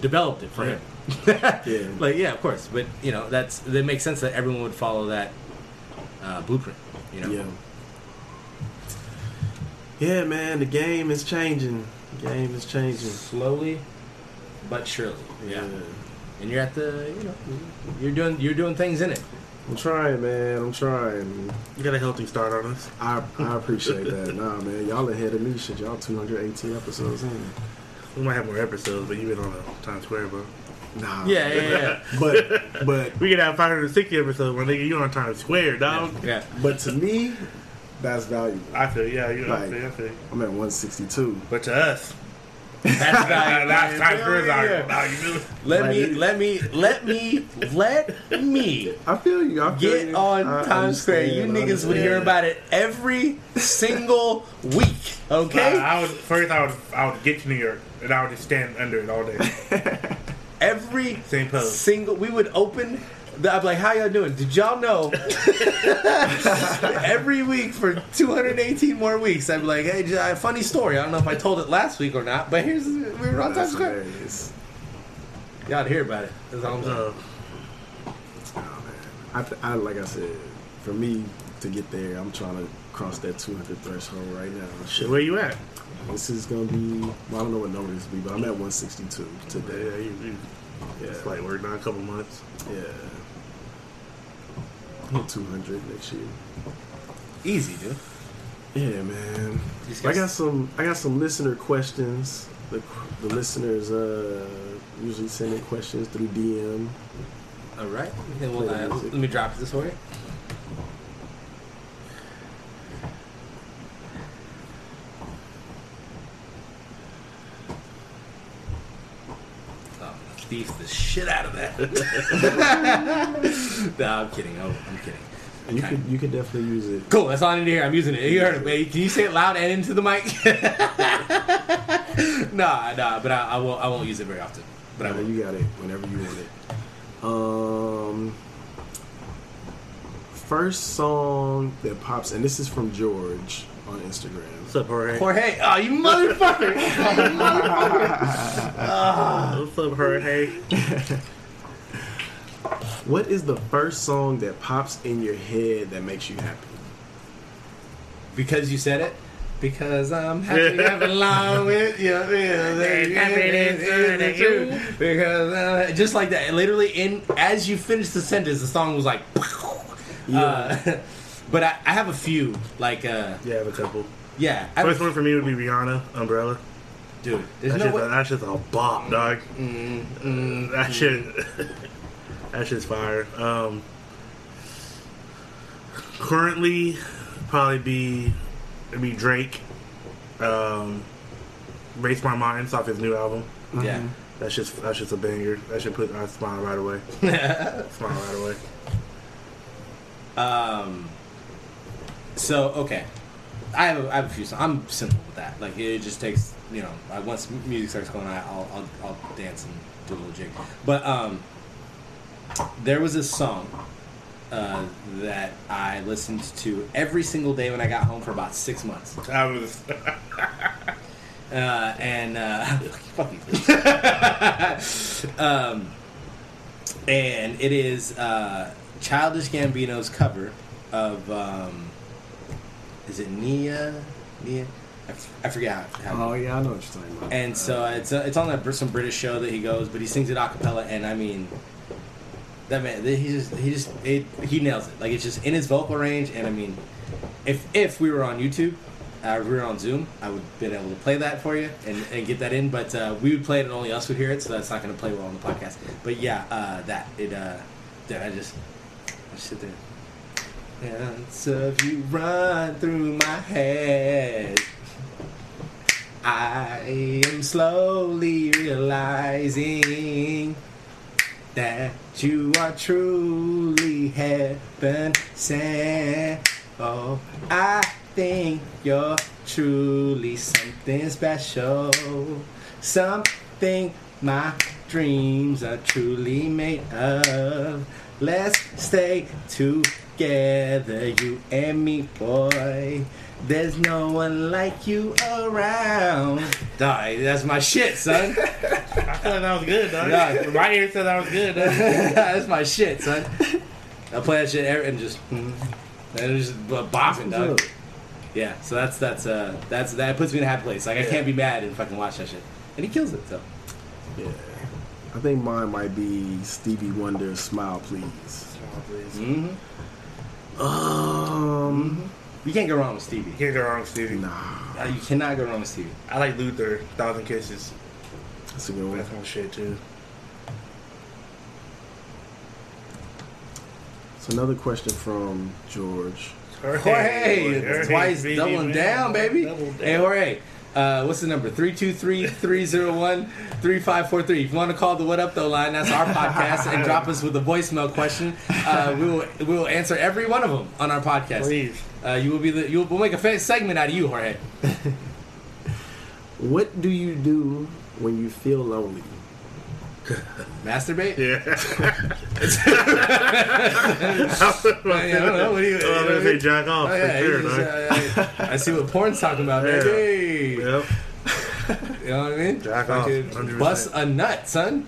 developed it for him. Yeah. like yeah, of course, but you know that's that makes sense that everyone would follow that uh, blueprint. You know. Yeah. Yeah, man, the game is changing. The game is changing. Slowly, but surely. Yeah. And you're at the, you know, you're doing you're doing things in it. I'm trying, man. I'm trying. You got a healthy start on us. I I appreciate that. Nah, man, y'all ahead of me. Shit, y'all 218 episodes in. We might have more episodes, but you've been on a Times Square, bro. Nah. Yeah, yeah, yeah. But but We could have 560 episodes when nigga you on Times Square, dog. yeah. but to me, that's valuable. I feel yeah, you know, I Like- feel, I feel. I'm at 162. But to us, That's valuable. that's Times Square Yeah, valuable. yeah. Dog, you? Let Like me, let me, let me, let me I feel you. I feel get you. on I Times Square. You understand, niggas would hear about it every single week. Okay, I, I would first I would I would get to New York and I would just stand under it all day. every Same pose. single. We would open. The, I'm like, how y'all doing? Did y'all know? every week for 218 more weeks, I'd be like, hey, j- uh, funny story. I don't know if I told it last week or not, but here's we were on Times That's Square. hilarious. Y'all hear about it. That's all I'm saying. Uh, Oh, man. I, I like I said, for me to get there, I'm trying to cross that 200 threshold right now. shit, where you at? This is gonna be. Well, I don't know what number this will be, but I'm at 162 today. Yeah, today. you, you Yeah, it's like work now a couple months. yeah. Hit 200 next year. Easy, dude. Yeah, man. I gotta- some. I got some listener questions. The, the listeners uh, usually send in questions through DM. All right. Okay, well, uh, let me drop this for you. Thief the shit out of that. no, I'm kidding. Oh, I'm kidding. And you Okay. could you could definitely use it. Cool. That's all I need to hear. I'm using it. You heard it, baby. Can you say it loud and into the mic? nah, nah. But I, I won't. I won't use it very often. But I will. you got it whenever you want it. Um, first song that pops, and this is from George on Instagram. What's up, Jorge? Jorge. Oh, you motherfucker. What's up, Jorge? What is the first song that pops in your head that makes you happy? Because you said it. Because I'm happy having along with you. Because uh, just like that, literally in as you finish the sentence, the song was like. Uh, but I, I have a few like uh, Yeah, I have a couple. yeah, I have First one for me would be Rihanna, Umbrella. dude. There's That no shit's, way. a, that shit's a bop, dog. Mm, mm, That shit. that shit's fire. Um, currently, probably be it'd be Drake. Um, Race My Minds off his new album. yeah. That's just that's just a banger. That should put I smile right away. smile right away. Um. So okay, I have a, I have a few songs. I'm simple with that. Like it just takes you know. I, once music starts going, I, I'll, I'll I'll dance and do a little jig. But um, there was a song uh, that I listened to every single day when I got home for about six months. I was Uh, and uh, fuck you. um, and it is uh, Childish Gambino's cover of um, is it Nia? Nia? I, f- I forget how. how Oh yeah, I know what you're talking about. and so it's uh, it's on that some British show that he goes, but he sings it a cappella, and I mean, that man, he just he just it, he nails it. Like it's just in his vocal range, and I mean, if if we were on YouTube, uh, if we were on Zoom, I would have been able to play that for you and, and get that in. But uh, we would play it, and only us would hear it, so that's not going to play well on the podcast. But yeah, uh, that it uh, dude, I just I just sit there. Of you run through my head. I am slowly realizing that you are truly heaven sent. Oh, I think you're truly something special, something my dreams are truly made of. Let's stay together, you and me, boy. There's no one like you around. Dog, that's my shit, son. I thought that was good, dog. Yeah. My ear said that was good. That's my shit, son. I play that shit every- and just and just bopping, dog. Yeah, so that's that's uh that's that puts me in a happy place. Like I can't be mad and fucking watch that shit, and he kills it. So Yeah. I think mine might be Stevie Wonder's "Smile, Please." hmm Um, you can't go wrong with Stevie. You can't go wrong with Stevie. nah, Uh, you cannot go wrong with Stevie. I like Luther, Thousand Kisses. that's a good one. That's my shit too. So another question from George. Jorge, Jorge, twice baby, doubling down, baby. Double down. Hey, Jorge, uh, what's the number? 323-301-3543. If you want to call the What Up Though line, that's our podcast, and drop us with a voicemail question. Uh, we will we will answer every one of them on our podcast. Please. Uh, you will be the you will, we'll make a segment out of you, Jorge. What do you do when you feel lonely? Masturbate? Yeah. I don't know. What do you? Oh, I'm gonna say jack off Oh, yeah, for sure, just, uh, I, I see what porn's talking about, Yeah. baby. Yep. You know what I mean? Jack off, 100%. Bust a nut, son.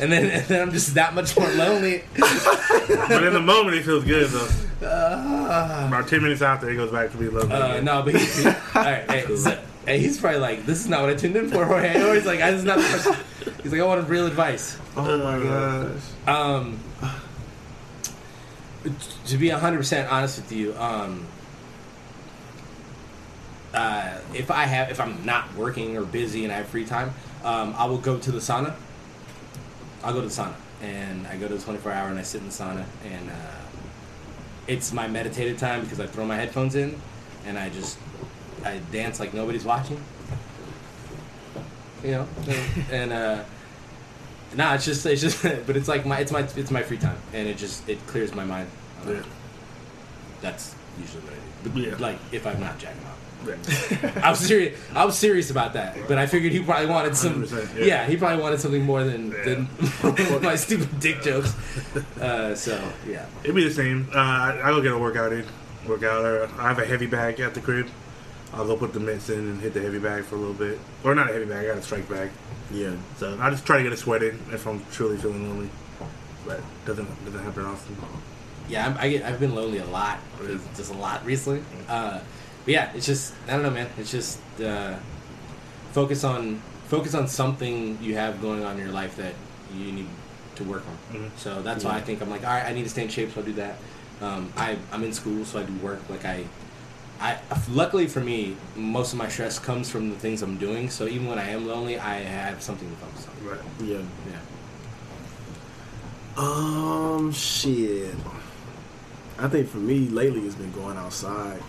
And then, and then I'm just that much more lonely. But in the moment, it feels good though. Uh, About ten minutes after, it goes back to be lovely. uh, again. no, but he, he, all right, hey, so, hey, he's probably like, this is not what I tuned in for, Jorge. Or he's like, this is not. He's like, I wanted real advice. Oh my gosh. Um, to be hundred percent honest with you, um, uh, if I have, if I'm not working or busy and I have free time, um, I will go to the sauna. I'll go to the sauna and I go to the 24 hour and I sit in the sauna and uh, it's my meditative time because I throw my headphones in and I just I dance like nobody's watching. You know, and uh, Nah, it's just it's just but it's like my it's my it's my free time and it just it clears my mind. Yeah. That's usually what I do. But Yeah. like if I'm not jacking off. Yeah. I was serious. I was serious about that, but I figured he probably wanted some. Yeah. yeah. he probably wanted something more than Yeah. than my stupid dick jokes. Uh, so yeah, It'd be the same. Uh, I, I go get a workout in. Workout. Or I have a heavy bag at the crib. I'll go put the mitts in and hit the heavy bag for a little bit. Or not a heavy bag. I got a strike bag. Yeah. So I just try to get a sweat in if I'm truly feeling lonely. But doesn't doesn't happen often. yeah, I'm, I get I've been lonely a lot, just a lot recently. Uh, but yeah, it's just I don't know, man. It's just uh, focus on focus on something you have going on in your life that you need to work on. Mhm. So that's why I think I'm like, all right, I need to stay in shape, so I'll do that. Um, I I'm in school, so I do work. Like I, I luckily for me, most of my stress comes from the things I'm doing. So even when I am lonely, I have something to focus on. Right. Yeah. Yeah. Um, shit. I think for me lately it's been going outside.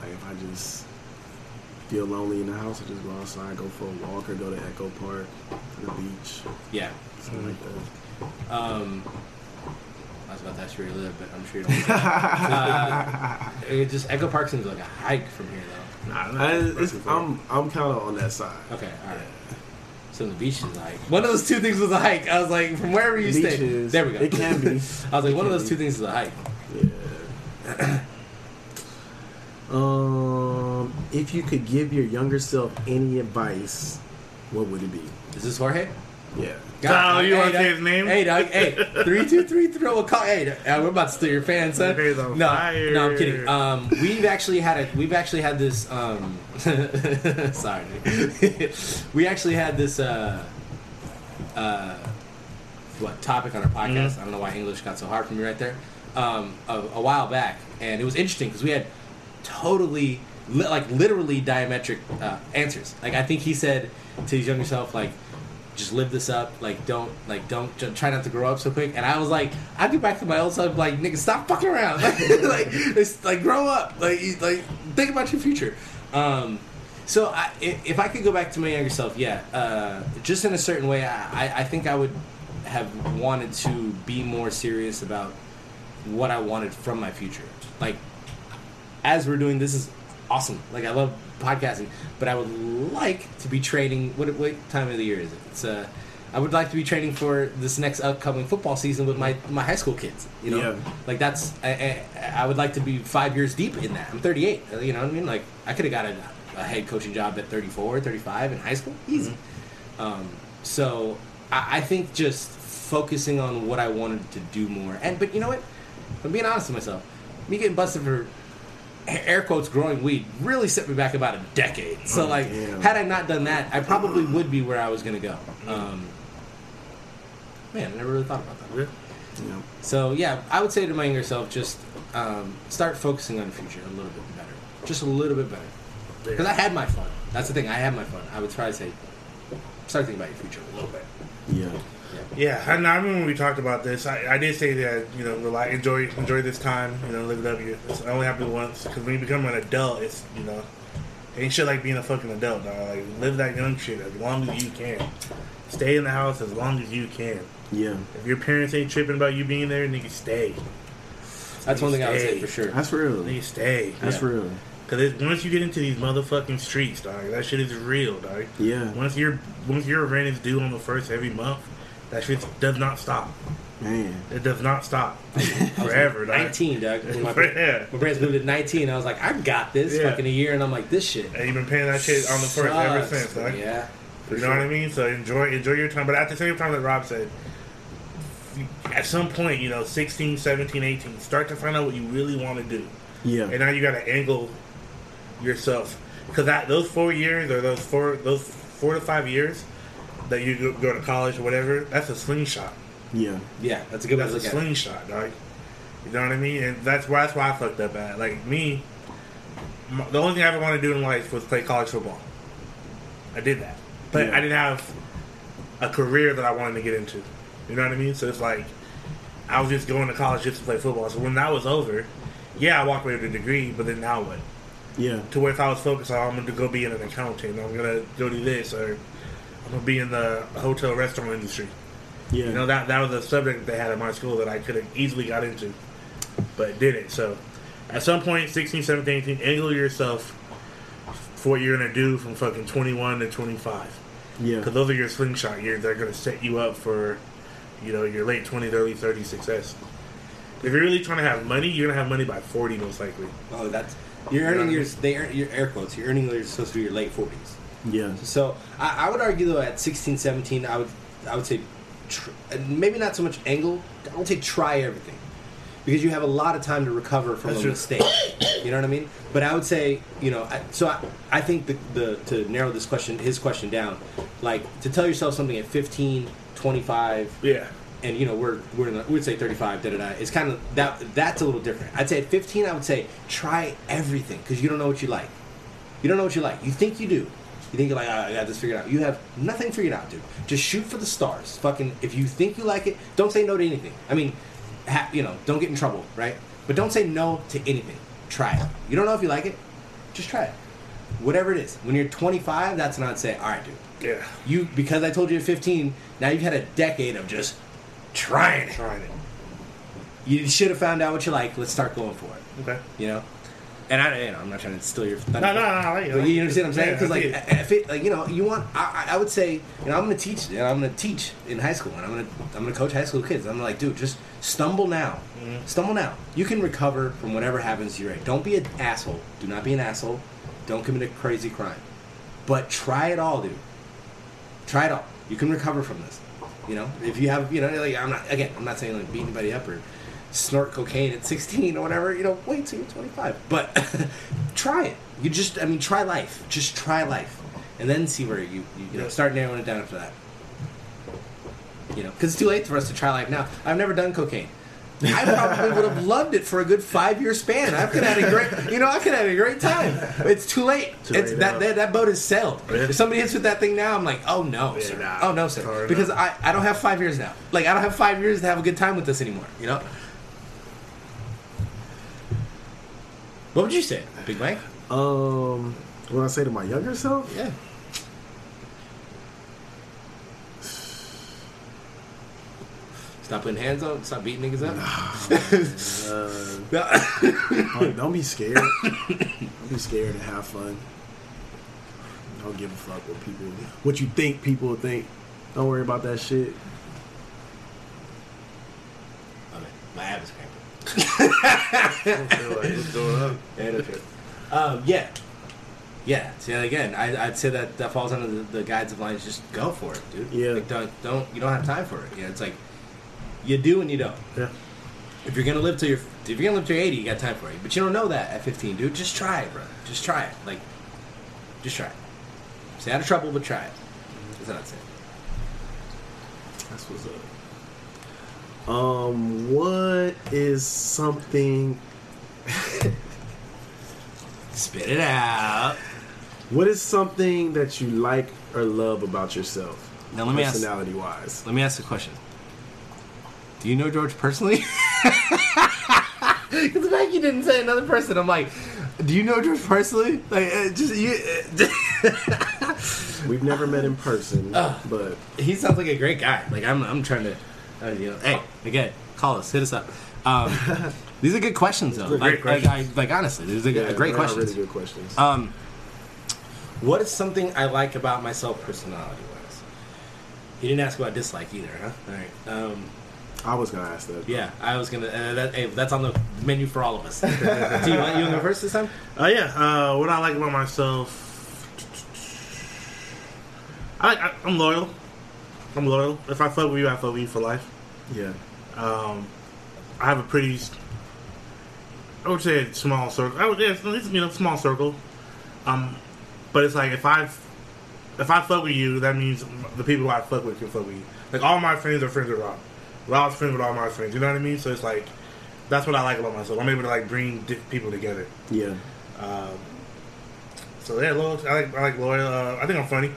Like if I just feel lonely in the house, I just go outside, go for a walk, or go to Echo Park, to the beach, Yeah. something like that. Um, I was about to ask you where you live, but I'm sure you don't. uh, it just Echo Park seems like a hike from here, though. Nah, I, not it's, too far. I'm I'm kind of on that side. Okay, all right. So the beach is like. One of those two things was a hike. I was like, from wherever you Beach stay. is- there we go. it can be. I was like, It one of can those be. two things is a hike. Yeah. um, if you could give your younger self any advice, what would it be? Is this Jorge? Yeah. Oh, you hey, wanna say dog. his name? Hey, dog. Hey, three two three throw a call. Hey, uh, we're about to steal your fans, son. Jorge's on no, fire. no, I'm kidding. Um, we've actually had a we've actually had this. Um, sorry, we actually had this. Uh, uh, what topic on our podcast? I don't know why English got so hard for me right there. Um, a, a while back, and it was interesting because we had totally, li- like, literally diametric uh, answers. Like, I think he said to his younger self, like, just live this up. Like, don't, like, don't try not to grow up so quick. And I was like, I get back to my old self, like, nigga, stop fucking around. like, it's, like, grow up. Like, like, think about your future. Um, so I, if, I could go back to my younger self, yeah, uh, just in a certain way, I- I think I would have wanted to be more serious about what I wanted from my future. Like, as we're doing this is awesome. Like I love podcasting, but I would like to be training. What what time of the year is it? It's uh, I would like to be training for this next upcoming football season with my my high school kids. You know, Yeah. like that's I, I, I would like to be five years deep in that. I'm 38. uh, You know what I mean? Like I could have got a, a head coaching job at 34, 35 in high school, easy. Um, so I, I think just focusing on what I wanted to do more, and but you know what? I'm being honest with myself. Me getting busted for air quotes growing weed really set me back about a decade. So like, damn. had I not done that, I probably would be where I was gonna go. Um, man, I never really thought about that. Yeah. Yeah. So yeah, I would say to my younger self, just um, start focusing on the future a little bit better, just a little bit better. Because I had my fun. That's the thing. I had my fun. I would try to say, start thinking about your future a little bit. Yeah. Yeah, I, I remember when we talked about this. I, I did say that you know, rely, enjoy enjoy this time. You know, live it up. You it's only happened once. Because when you become an adult, it's you know, ain't shit like being a fucking adult. Dog. Like live that young shit as long as you can. Stay in the house as long as you can. Yeah. If your parents ain't tripping about you being there, nigga, stay. That's one thing I would say Stay. for sure. That's real. Nigga, stay. That's Yeah. real. Because once you get into these motherfucking streets, dog, that shit is real, dog. Yeah. Once your once your rent is due on the first every month, that shit does not stop. Man. It does not stop forever. dog. 19, Doug. When my, Yeah. my parents moved at 19. I was like, I got this Yeah. fucking a year, and I'm like, this shit. And you've been paying that shit on the first ever since. Dog. Yeah. for You know sure. what I mean? So enjoy enjoy your time. But at the same time, like Rob said, at some point, you know, 16, 17, 18, start to find out what you really want to do. Yeah. And now you got to angle yourself because that those four years or those four those four to five years that you go, go to college or whatever, that's a slingshot. Yeah. Yeah, that's a good way That's to a look at it. slingshot, dog. You know what I mean? And that's why that's why I fucked up at. Like me, m the only thing I ever wanted to do in life was play college football. I did that, but Yeah. I didn't have a career that I wanted to get into. You know what I mean? So it's like I was just going to college just to play football. So when that was over, yeah, I walked away with a degree. But then now what? Yeah. To where if I was focused on, I'm going to go be in an accountant, I'm going to go do this, or I'm going to be in the hotel restaurant industry. Yeah. You know that that was a subject they had in my school that I could have easily got into, but didn't. So, at some point, 16, 17, 18, angle yourself for what you're gonna do from fucking 21 to 25, yeah. because those are your slingshot years. They're gonna set you up for, you know, your late 20s, early 30s success. If you're really trying to have money, you're gonna have money by 40 most likely. Oh, that's you're earning your they earn your air quotes. You're earning your supposed to be your late 40s. Yeah. So I, I would argue though at 16, 17, I would I would say tr- maybe not so much angle. I would say try everything because you have a lot of time to recover from That's a true. mistake. You know what I mean? But I would say you know I, so I, I think the, the to narrow this question his question down like to tell yourself something at 15, 25 Yeah. and you know we're we're in the, we'd say 35 da da da it's kind of that that's a little different i'd say at 15 i would say try everything because you don't know what you like you don't know what you like you think you do you think you're like "Ah, i got this figured out you have nothing figured out dude just shoot for the stars fucking if you think you like it don't say no to anything i mean ha, you know don't get in trouble right but don't say no to anything try it you don't know if you like it just try it whatever it is when you're 25 that's when i'd say all right dude Yeah. you because I told you at 15. Now you've had a decade of just trying it. Trying it. You should have found out what you like. Let's start going for it. Okay. You know. And I, you know, I'm not trying to steal your. No, no, no. It, I But like you understand what I'm saying? Because like, if it, like you know, you want. I, I would say, you know, I'm going to teach, and I'm going to teach in high school, and I'm going to I'm going to coach high school kids. I'm like, dude, just stumble now, Mm-hmm. stumble now. You can recover from whatever happens to you. Right? Don't be an asshole. Do not be an asshole. Don't commit a crazy crime. But try it all, dude. Try it all. You can recover from this. You know, if you have, you know, like I'm not again, I'm not saying like beat anybody up or snort cocaine at 16 or whatever. You know, wait till you're 25. But try it. You just, I mean, try life. Just try life, and then see where you you, you know start narrowing it down after that. You know, because it's too late for us to try life now. I've never done cocaine. I probably would have loved it for a good five year span. I could have had a great, you know, I could have had a great time. It's too late. Too it's late that, that that boat is sailed. Yeah. If somebody hits with that thing now, I'm like, oh no, Yeah, sir. nah. oh no, sir. Because. I, I don't have five years now. Like I don't have five years to have a good time with this anymore. You know. What would you say, Big Mike? Um, what I say to my younger self? Yeah. Stop putting hands on. Stop beating niggas up. Uh, don't, be scared. don't be scared and have fun. Don't give a fuck what people, what you think people think. Don't worry about that shit. I mean, my ab is cramping. what's going on? Yeah. Um, yeah. Yeah. See, again, I, I'd say that that falls under the, the guides of lines. Just go for it, dude. Yeah. Like, don't don't you don't have time for it. Yeah. It's like you do and you don't. Yeah. If you're gonna live till you're if you're gonna live till you're 80, you got time for it. But you don't know that at 15, dude. Just try it, bro. Just try it. Like, just try it. Stay out of trouble, but try it. That's what I'd say. That's what's up. Um, what is something? Spit it out. What is something that you like or love about yourself? Now let me ask. personality wise. Let me ask a question. Do you know George personally? Because the fact you didn't say another person, I'm like, do you know George personally? Like, uh, just you. Uh, We've never met in person, Ugh. but he sounds like a great guy. Like I'm, I'm trying to, uh, you know. Hey, again, call us, hit us up. Um, these are good questions, though. They're Like, great like, I, like honestly, these are yeah, great they questions. Really good questions. Um, what is something I like about myself, personality wise? You didn't ask about dislike either, huh? All right. Um, I was gonna ask that. Yeah, I was gonna. Uh, that, hey, that's on the menu for all of us. Do you want you want to go first this time? Uh, yeah. Uh, what I like about myself, I like. I, I'm loyal. I'm loyal. If I fuck with you, I fuck with you for life. Yeah. Um, I have a pretty, I would say, small circle. I would, yeah, it's, it's, you know, small circle. Um, but it's like if I, if I fuck with you, that means the people who I fuck with can fuck with you. Like all my friends are friends with Rob. Rob's friends with all my friends. You know what I mean? So it's like, that's what I like about myself. I'm able to like bring people together. Yeah. Um, so yeah, loyal. I like I like loyal. Uh, I think I'm funny.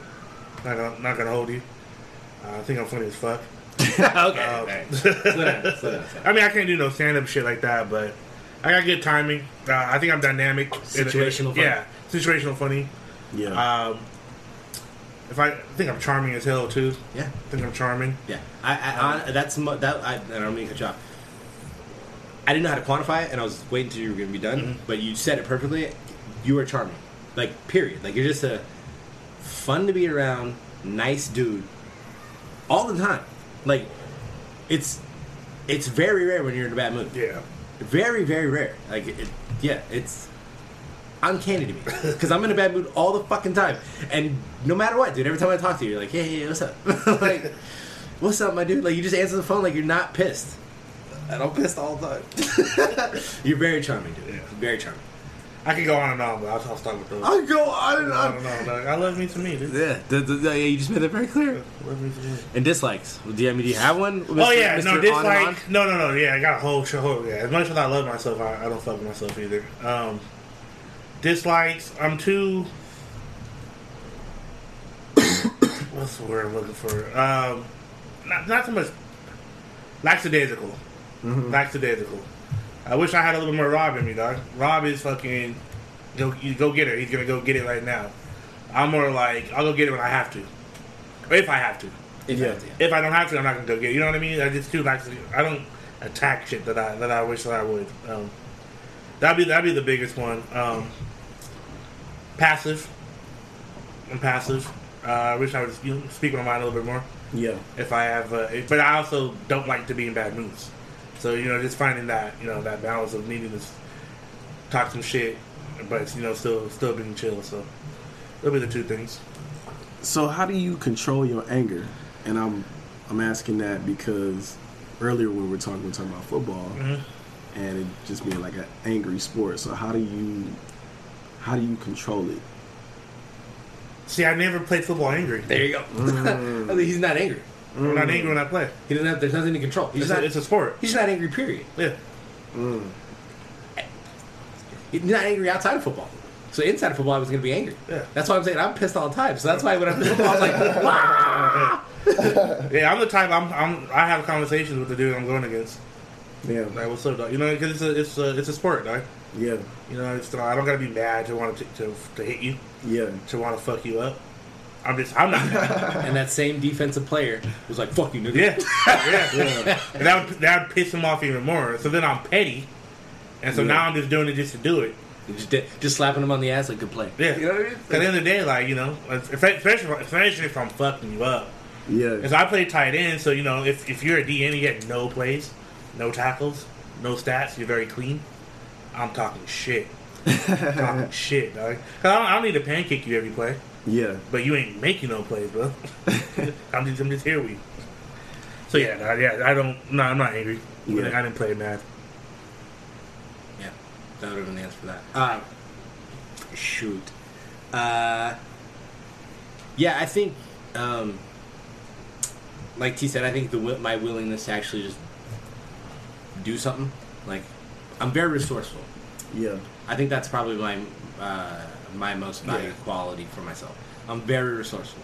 Not gonna, not gonna hold you. Uh, I think I'm funny as fuck. okay. Um, all right. Slow down, slow down, slow down. I mean, I can't do no stand up shit like that, but I got good timing. Uh, I think I'm dynamic. Situational funny. Yeah, situational funny. Yeah. Um, if I, I think I'm charming as hell too. Yeah, I think I'm charming. yeah. I, I, I that's mo- that. I, I don't mean to cut you off. I didn't know how to quantify it, and I was waiting till you were going to be done. Mhm. But you said it perfectly. You are charming, like period. Like you're just a fun to be around, nice dude, all the time. Like it's it's very rare when you're in a bad mood. Yeah. Very, very rare. Like, it, yeah, it's uncanny to me because I'm in a bad mood all the fucking time, and no matter what, dude. Every time I talk to you, you're like, "Hey, hey, what's up?" like, "What's up, my dude?" Like, you just answer the phone like you're not pissed, and I'm pissed all the time. you're very charming, dude. Yeah. Very charming. I could go on and on, but I'll, I'll start with those. I'll go on and I don't on. know. Like, I love me to me, dude. Yeah, the, the, yeah, you just made that very clear. Love me to me. And dislikes. Do you, I mean, do you have one? Oh Mr. yeah, Mr. no On on? dislike. No, no, no. Yeah, I got a whole show. Yeah, as much as I love myself, I, I don't fuck with myself either. Um, dislikes. I'm too. What's the word I'm looking for? Um, not not so much lackadaisical. Lackadaisical. I wish I had a little more Rob in me, dog. Rob is fucking go you go get it. He's gonna go get it right now. I'm more like I'll go get it when I have to, or if I have to. If Yeah. I have to, If I don't have to, I'm not gonna go get. It. You know what I mean? I just too like I don't attack shit that I that I wish that I would. Um, that'd be that'd be the biggest one. Um, passive. I'm passive. Uh, I wish I would you know, speak my mind a little bit more. yeah. If I have, uh, if- but I also don't like to be in bad moods. So you know, just finding that you know that balance of needing to talk some shit, but you know, still still being chill. So those be the two things. So how do you control your anger? And I'm I'm asking that because earlier when we were talking, we were talking about football, Mhm. and it just being like an angry sport. So how do you how do you control it? See, I never played football angry. there you go. Mm. I think he's not angry. I'm not angry when I play. He doesn't have. There's nothing to control. He's It's, not. a, it's a sport. he's not angry. Period. Yeah. Mm. He's not angry outside of football. So inside of football, I was going to be angry. Yeah. That's why I'm saying I'm pissed all the time. So that's why when I'm football, I was like, wow. Yeah, I'm the type. I'm. I'm. I have conversations with the dude I'm going against. Yeah, Like, what's up, dog? You know, because it's a, it's a, it's a sport, dog. yeah, You know, it's, I don't gotta be mad to want to, to to hit you, yeah. to want to fuck you up. I'm just. I'm not. mad. And that same defensive player was like, fuck you, nigga. yeah, yeah, yeah. And that would that would piss him off even more. So then I'm petty, and so Yeah. now I'm just doing it just to do it. just just slapping him on the ass like good play. Yeah. you know what I mean. At the end of the day, like you know, especially especially if I'm fucking you up. Yeah. Because I play tight end, so you know, if, if you're a DN, you get no plays, no tackles, no stats, you're very clean. I'm talking shit. I'm talking shit, dog. 'Cause I don't, I don't need to pancake you every play, Yeah. but you ain't making no plays, bro. I'm just I'm just here with you. So yeah, dog, yeah, I don't. No, I'm not angry. Yeah. I didn't play mad. Yeah, that would have been the answer for that. Uh, shoot. Uh, yeah, I think, um, like T said, I think the my willingness to actually just do something, like, I'm very resourceful. Yeah. I think that's probably my uh, my most valued Yeah. quality for myself. I'm very resourceful.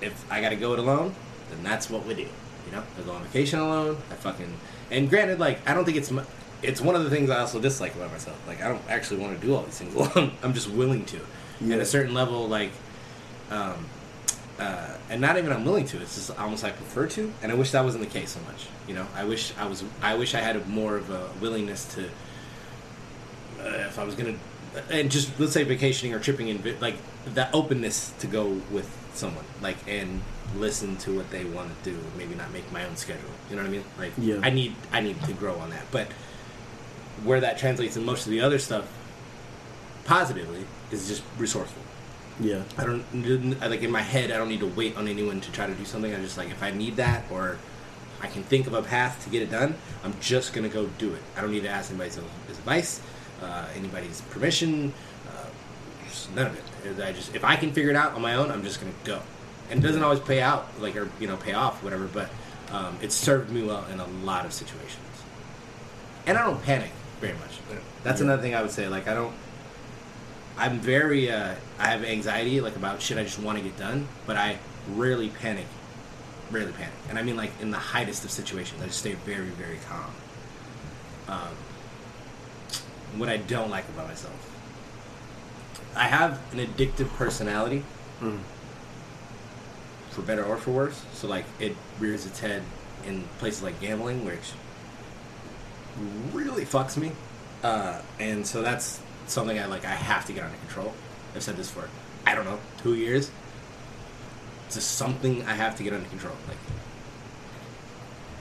If I got to go it alone, then that's what we do. You know, I go on vacation alone. I fucking and granted, like I don't think it's mu- it's one of the things I also dislike about myself. Like I don't actually want to do all these things alone. I'm just willing to. Yeah. At a certain level, like, um, uh, and not even I'm willing to. It's just almost I prefer to, and I wish that wasn't the case so much. You know, I wish I was. I wish I had a more of a willingness to uh, if I was gonna, and just let's say vacationing or tripping in, like that openness to go with someone, like and listen to what they want to do, maybe not make my own schedule. You know what I mean? Like, Yeah. I need I need to grow on that, but where that translates in most of the other stuff positively is just resourceful. Yeah. I don't like in my head. I don't need to wait on anyone to try to do something. I just like if I need that or I can think of a path to get it done. I'm just gonna go do it. I don't need to ask anybody's advice, uh, anybody's permission, uh, none of it. I just if I can figure it out on my own, I'm just gonna go. And it doesn't always pay out like or you know pay off whatever, but um, it's served me well in a lot of situations. And I don't panic very much. That's another thing I would say. Like I don't. I'm very. Uh, I have anxiety like about shit I just want to get done, but I rarely panic. Rarely panic, and I mean like in the highest of situations, I just stay very, very calm. Um, what I don't like about myself, I have an addictive personality, Mm. for better or for worse. So like it rears its head in places like gambling, which really fucks me. Uh, and so that's something I like. I have to get under control. I've said this for I don't know two years. It's just something I have to get under control. Like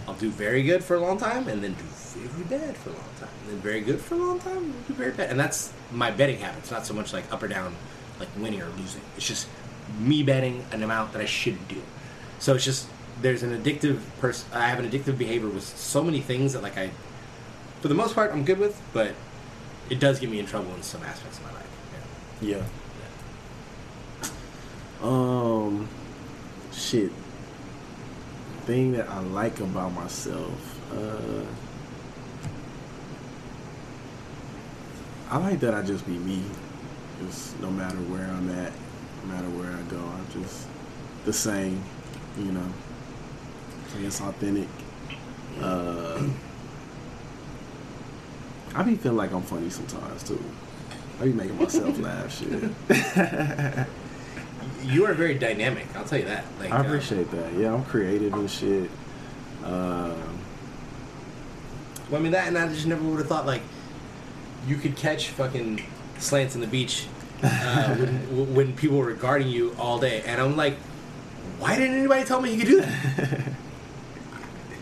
I'll do very good for a long time, and then do very bad for a long time, and then very good for a long time, and do very bad. And that's my betting habits. Not so much like up or down, like winning or losing. It's just me betting an amount that I shouldn't do. So it's just there's an addictive person. I have an addictive behavior with so many things that like I, for the most part, I'm good with, but it does get me in trouble in some aspects of my life. Yeah. Yeah. Um, shit. Thing that I like about myself. Uh, I like that I just be me. Just no matter where I'm at, no matter where I go, I'm just the same. You know. I guess authentic. Uh, I be feeling like I'm funny sometimes too. I be making myself laugh. Shit. You are very dynamic. I'll tell you that. Like I uh, appreciate that. Yeah, I'm creative and shit. Um, Well, I mean that, and I just never would have thought like you could catch fucking slants in the beach uh, when, when people were guarding you all day, and I'm like, why didn't anybody tell me you could do that?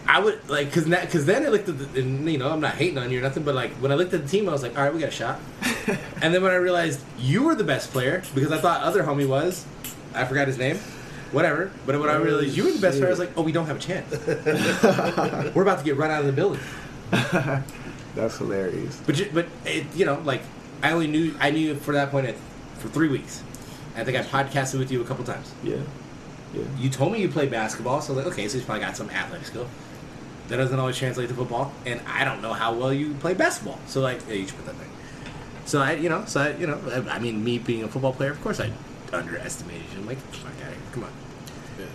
I would like because because then I looked at the and, you know I'm not hating on you or nothing, but like when I looked at the team, I was like, all right, we got a shot. and then when I realized you were the best player because I thought other homie was, I forgot his name. Whatever, but when I realized you were the best player, I was like, "Oh, we don't have a chance. we're about to get run out of the building." that's hilarious. But you, but it, you know, like I only knew I knew for that point at, for three weeks. I think I podcasted with you a couple times. Yeah, yeah, You told me you play basketball, so I was like, okay, so you probably got some athletic skill. That doesn't always translate to football, and I don't know how well you play basketball. So like, yeah, you should put that thing. So I, you know, so I, you know, I, I mean, me being a football player, of course, I underestimated you. I'm like, fuck out of here, come on.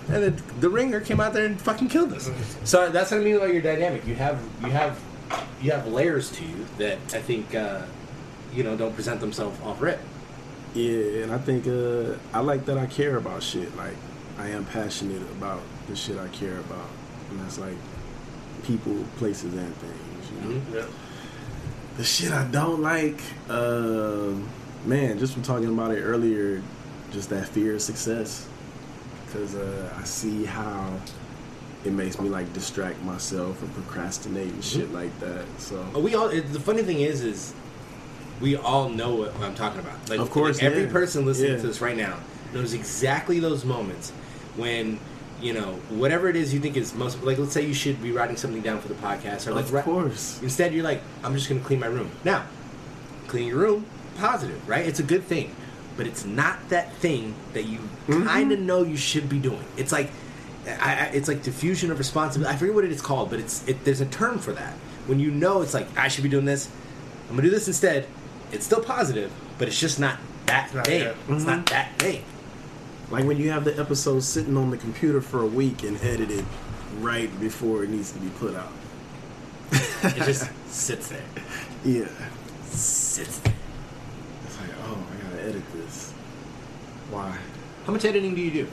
And then the ringer came out there and fucking killed us. So that's what I mean about your dynamic. You have you have you have layers to you that I think uh, you know don't present themselves off rip. yeah. And I think uh, I like that I care about shit. Like I am passionate about the shit I care about, and that's like people, places, and things. You know. Yeah. The shit I don't like, uh, man, just from talking about it earlier, just that fear of success. Because uh, I see how it makes me like distract myself and procrastinate and shit like that. So We all. It, the funny thing is, is we all know what I'm talking about. Like, Of course, like, every yeah. person listening Yeah. to this right now knows exactly those moments when you know whatever it is you think is most. Like, let's say you should be writing something down for the podcast, or like of course, Instead, you're like, I'm just going to clean my room. Now, clean your room, positive, right? It's a good thing. But it's not that thing that you Mm-hmm. kind of know you should be doing. It's like, I, I, it's like diffusion of responsibility. I forget what it is called, but it's it, there's a term for that. When you know it's like I should be doing this, I'm gonna do this instead. It's still positive, but it's just not that not thing. that. It's not that thing. like when you have the episode sitting on the computer for a week and edited right before it needs to be put out. It just sits there, Yeah, sits there. it's like oh, I gotta edit this. Why? How much editing do you do?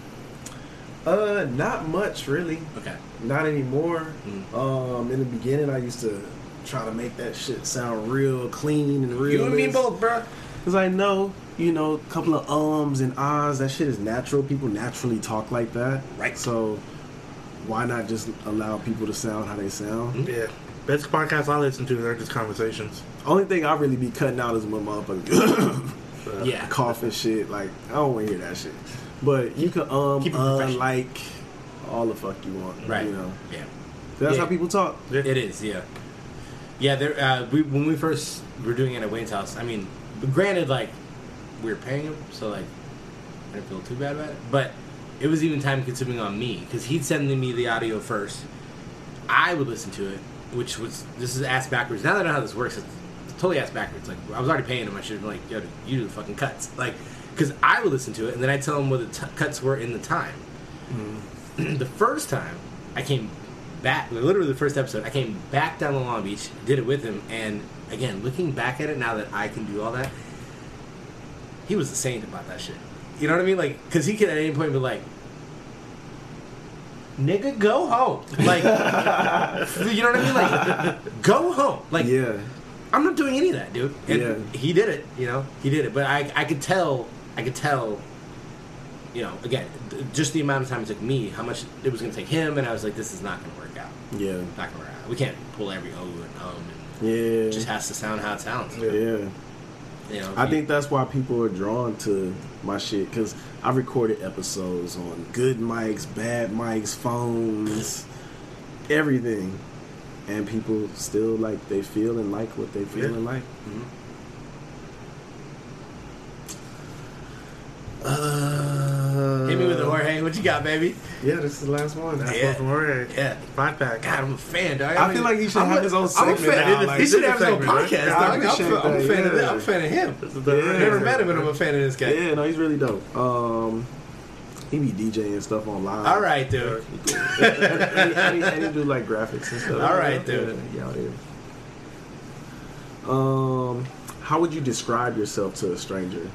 Uh, not much really. Okay. Not anymore. Mm. Um, in the beginning, I used to try to make that shit sound real clean and real. You and me both, bro. Because I know, you know, a couple of ums and ahs, that shit is natural. People naturally talk like that. Right. So, why not just allow people to sound how they sound? Yeah. Best podcast I listen to are just conversations. Only thing I really be cutting out is when motherfuckers Yeah. cough and shit. Like, I don't want to hear that shit. But you can, um, uh, like, all the fuck you want. Right. You know. Yeah. That's Yeah. how people talk. Yeah. It is, yeah, yeah. There, uh, we when we first were doing it at Wayne's house. I mean, granted, like we were paying him, so like I didn't feel too bad about it. But it was even time consuming on me because he'd send me the audio first. I would listen to it, which was this is ass backwards. Now that I know how this works, it's totally ass backwards. Like I was already paying him, I should have been like, yo, you do the fucking cuts, like because I would listen to it and then I tell him what the t- cuts were in the time. Mm-hmm. the first time I came back, literally the first episode, I came back down to Long Beach, did it with him, and again, looking back at it now that I can do all that, he was the saint about that shit. You know what I mean? Like, because he could at any point be like, nigga, go home. Like, you know what I mean? Like, go home. Like, Yeah. I'm not doing any of that, dude. And Yeah. he did it, you know, he did it. But I, I could tell, I could tell, you know, again, th- just the amount of time it took me, how much it was going to take him, and I was like, this is not going to work out. Yeah. Not going to work out. We can't pull every O and um, and Yeah. it just has to sound how it sounds. yeah. You know, I you- think that's why people are drawn to my shit because I recorded episodes on good mics, bad mics, phones, everything, and people still like they feel and like what they feel Yeah. and like. Mhm. Uh, hit me with the Jorge. What you got, baby? Yeah, this is the last one. That's Yeah. one from Jorge. Yeah. Five pack. God, I'm a fan, dog. I feel like he should I'm have a- his own I'm a segment fan. now, He should have his own segment, right? podcast, I dog. I'm, appreciate I'm, a that, fan of yeah. that. I'm a fan of him. This is the- Yeah. Never met him, and I'm a fan of this guy. Yeah, no, he's really dope. Um, he be DJing stuff online. All right, dude. and, he, and, he, do like graphics and stuff. All right, dude. Yeah, out here. Um, how would you describe yourself to a stranger?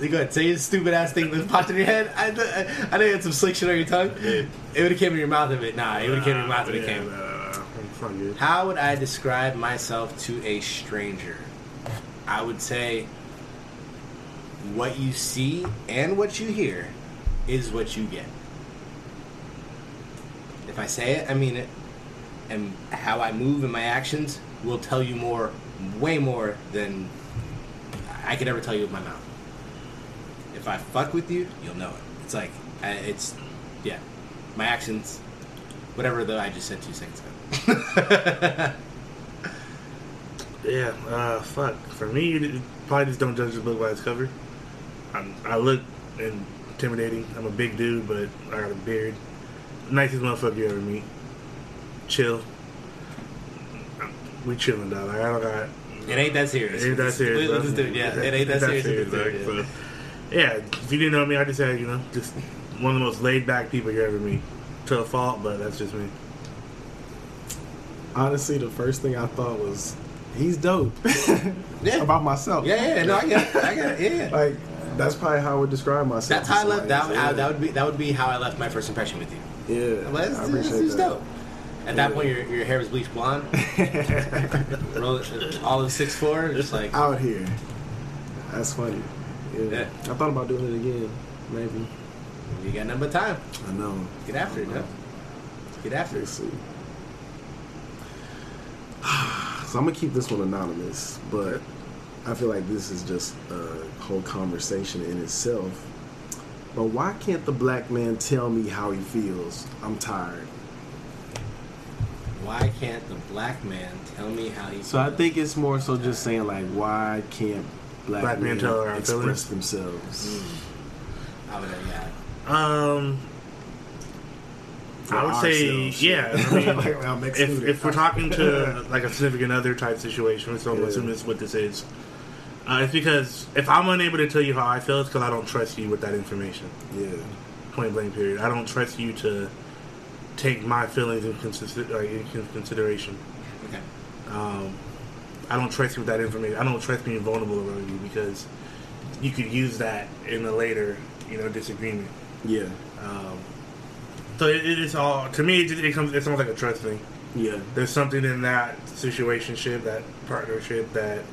Go ahead, say your stupid ass thing that popped in your head. I, I, I know you had some slick shit on your tongue. It would have came in your mouth if it. Nah, it would have came in your mouth if it came. How would I describe myself to a stranger? I would say what you see and what you hear is what you get. If I say it, I mean it. And how I move and my actions will tell you more, way more than I could ever tell you with my mouth. If I fuck with you, you'll know it. It's like, it's, yeah. My actions, whatever the I just said two seconds ago. Yeah, uh, fuck. For me, you probably just don't judge the book by its cover. I'm, I look intimidating. I'm a big dude, but I got a beard. Nicest motherfucker you ever meet. Chill. We chilling, dog. Like, I don't got. It ain't that serious. It ain't that serious. Let's just do it. Yeah, it ain't that serious. Let's do yeah. So, yeah, if you didn't know me, I just had, you know, just one of the most laid back people you ever meet. To a fault, but that's just me. Honestly, the first thing I thought was, he's dope. Yeah. About myself. Yeah, yeah, no, I get it. I get it. Yeah. Like, that's probably how I would describe myself. That's how I left. That, somebody. I, that would be that would be how I left my first impression with you. Yeah, I it's, appreciate it's that. dope. At that Yeah. point, your, your hair was bleached blonde. Roll it, all of six four, just like out here. That's funny. Yeah. Yeah. I thought about doing it again. Maybe. you got nothing but time. I know. Get after it, I huh? Get after Let's it. see. So I'm gonna keep this one anonymous, but I feel like this is just a whole conversation in itself. But why can't the black man tell me how he feels? I'm tired. Why can't the black man tell me how he? So I think it's more so just saying like, why can't black, Black men men tell our express feelings? themselves? I would, uh, yeah. Um, For I would say, ourselves, yeah. yeah. I mean, Like, if, if we're talking to like a significant other type situation, so I'm Yeah. assuming it's what this is. Uh, it's because if I'm unable to tell you how I feel, it's because I don't trust you with that information. Yeah. Point blank. Period. I don't trust you to take my feelings in, consider- like, in consideration. Okay. Um, I don't trust you with that information. I don't trust being vulnerable around you because you could use that in a later, you know, disagreement. Yeah. Um, so it, it is all to me. It, just, it comes. It's almost like a trust thing. Yeah. There's something in that situationship, that partnership, that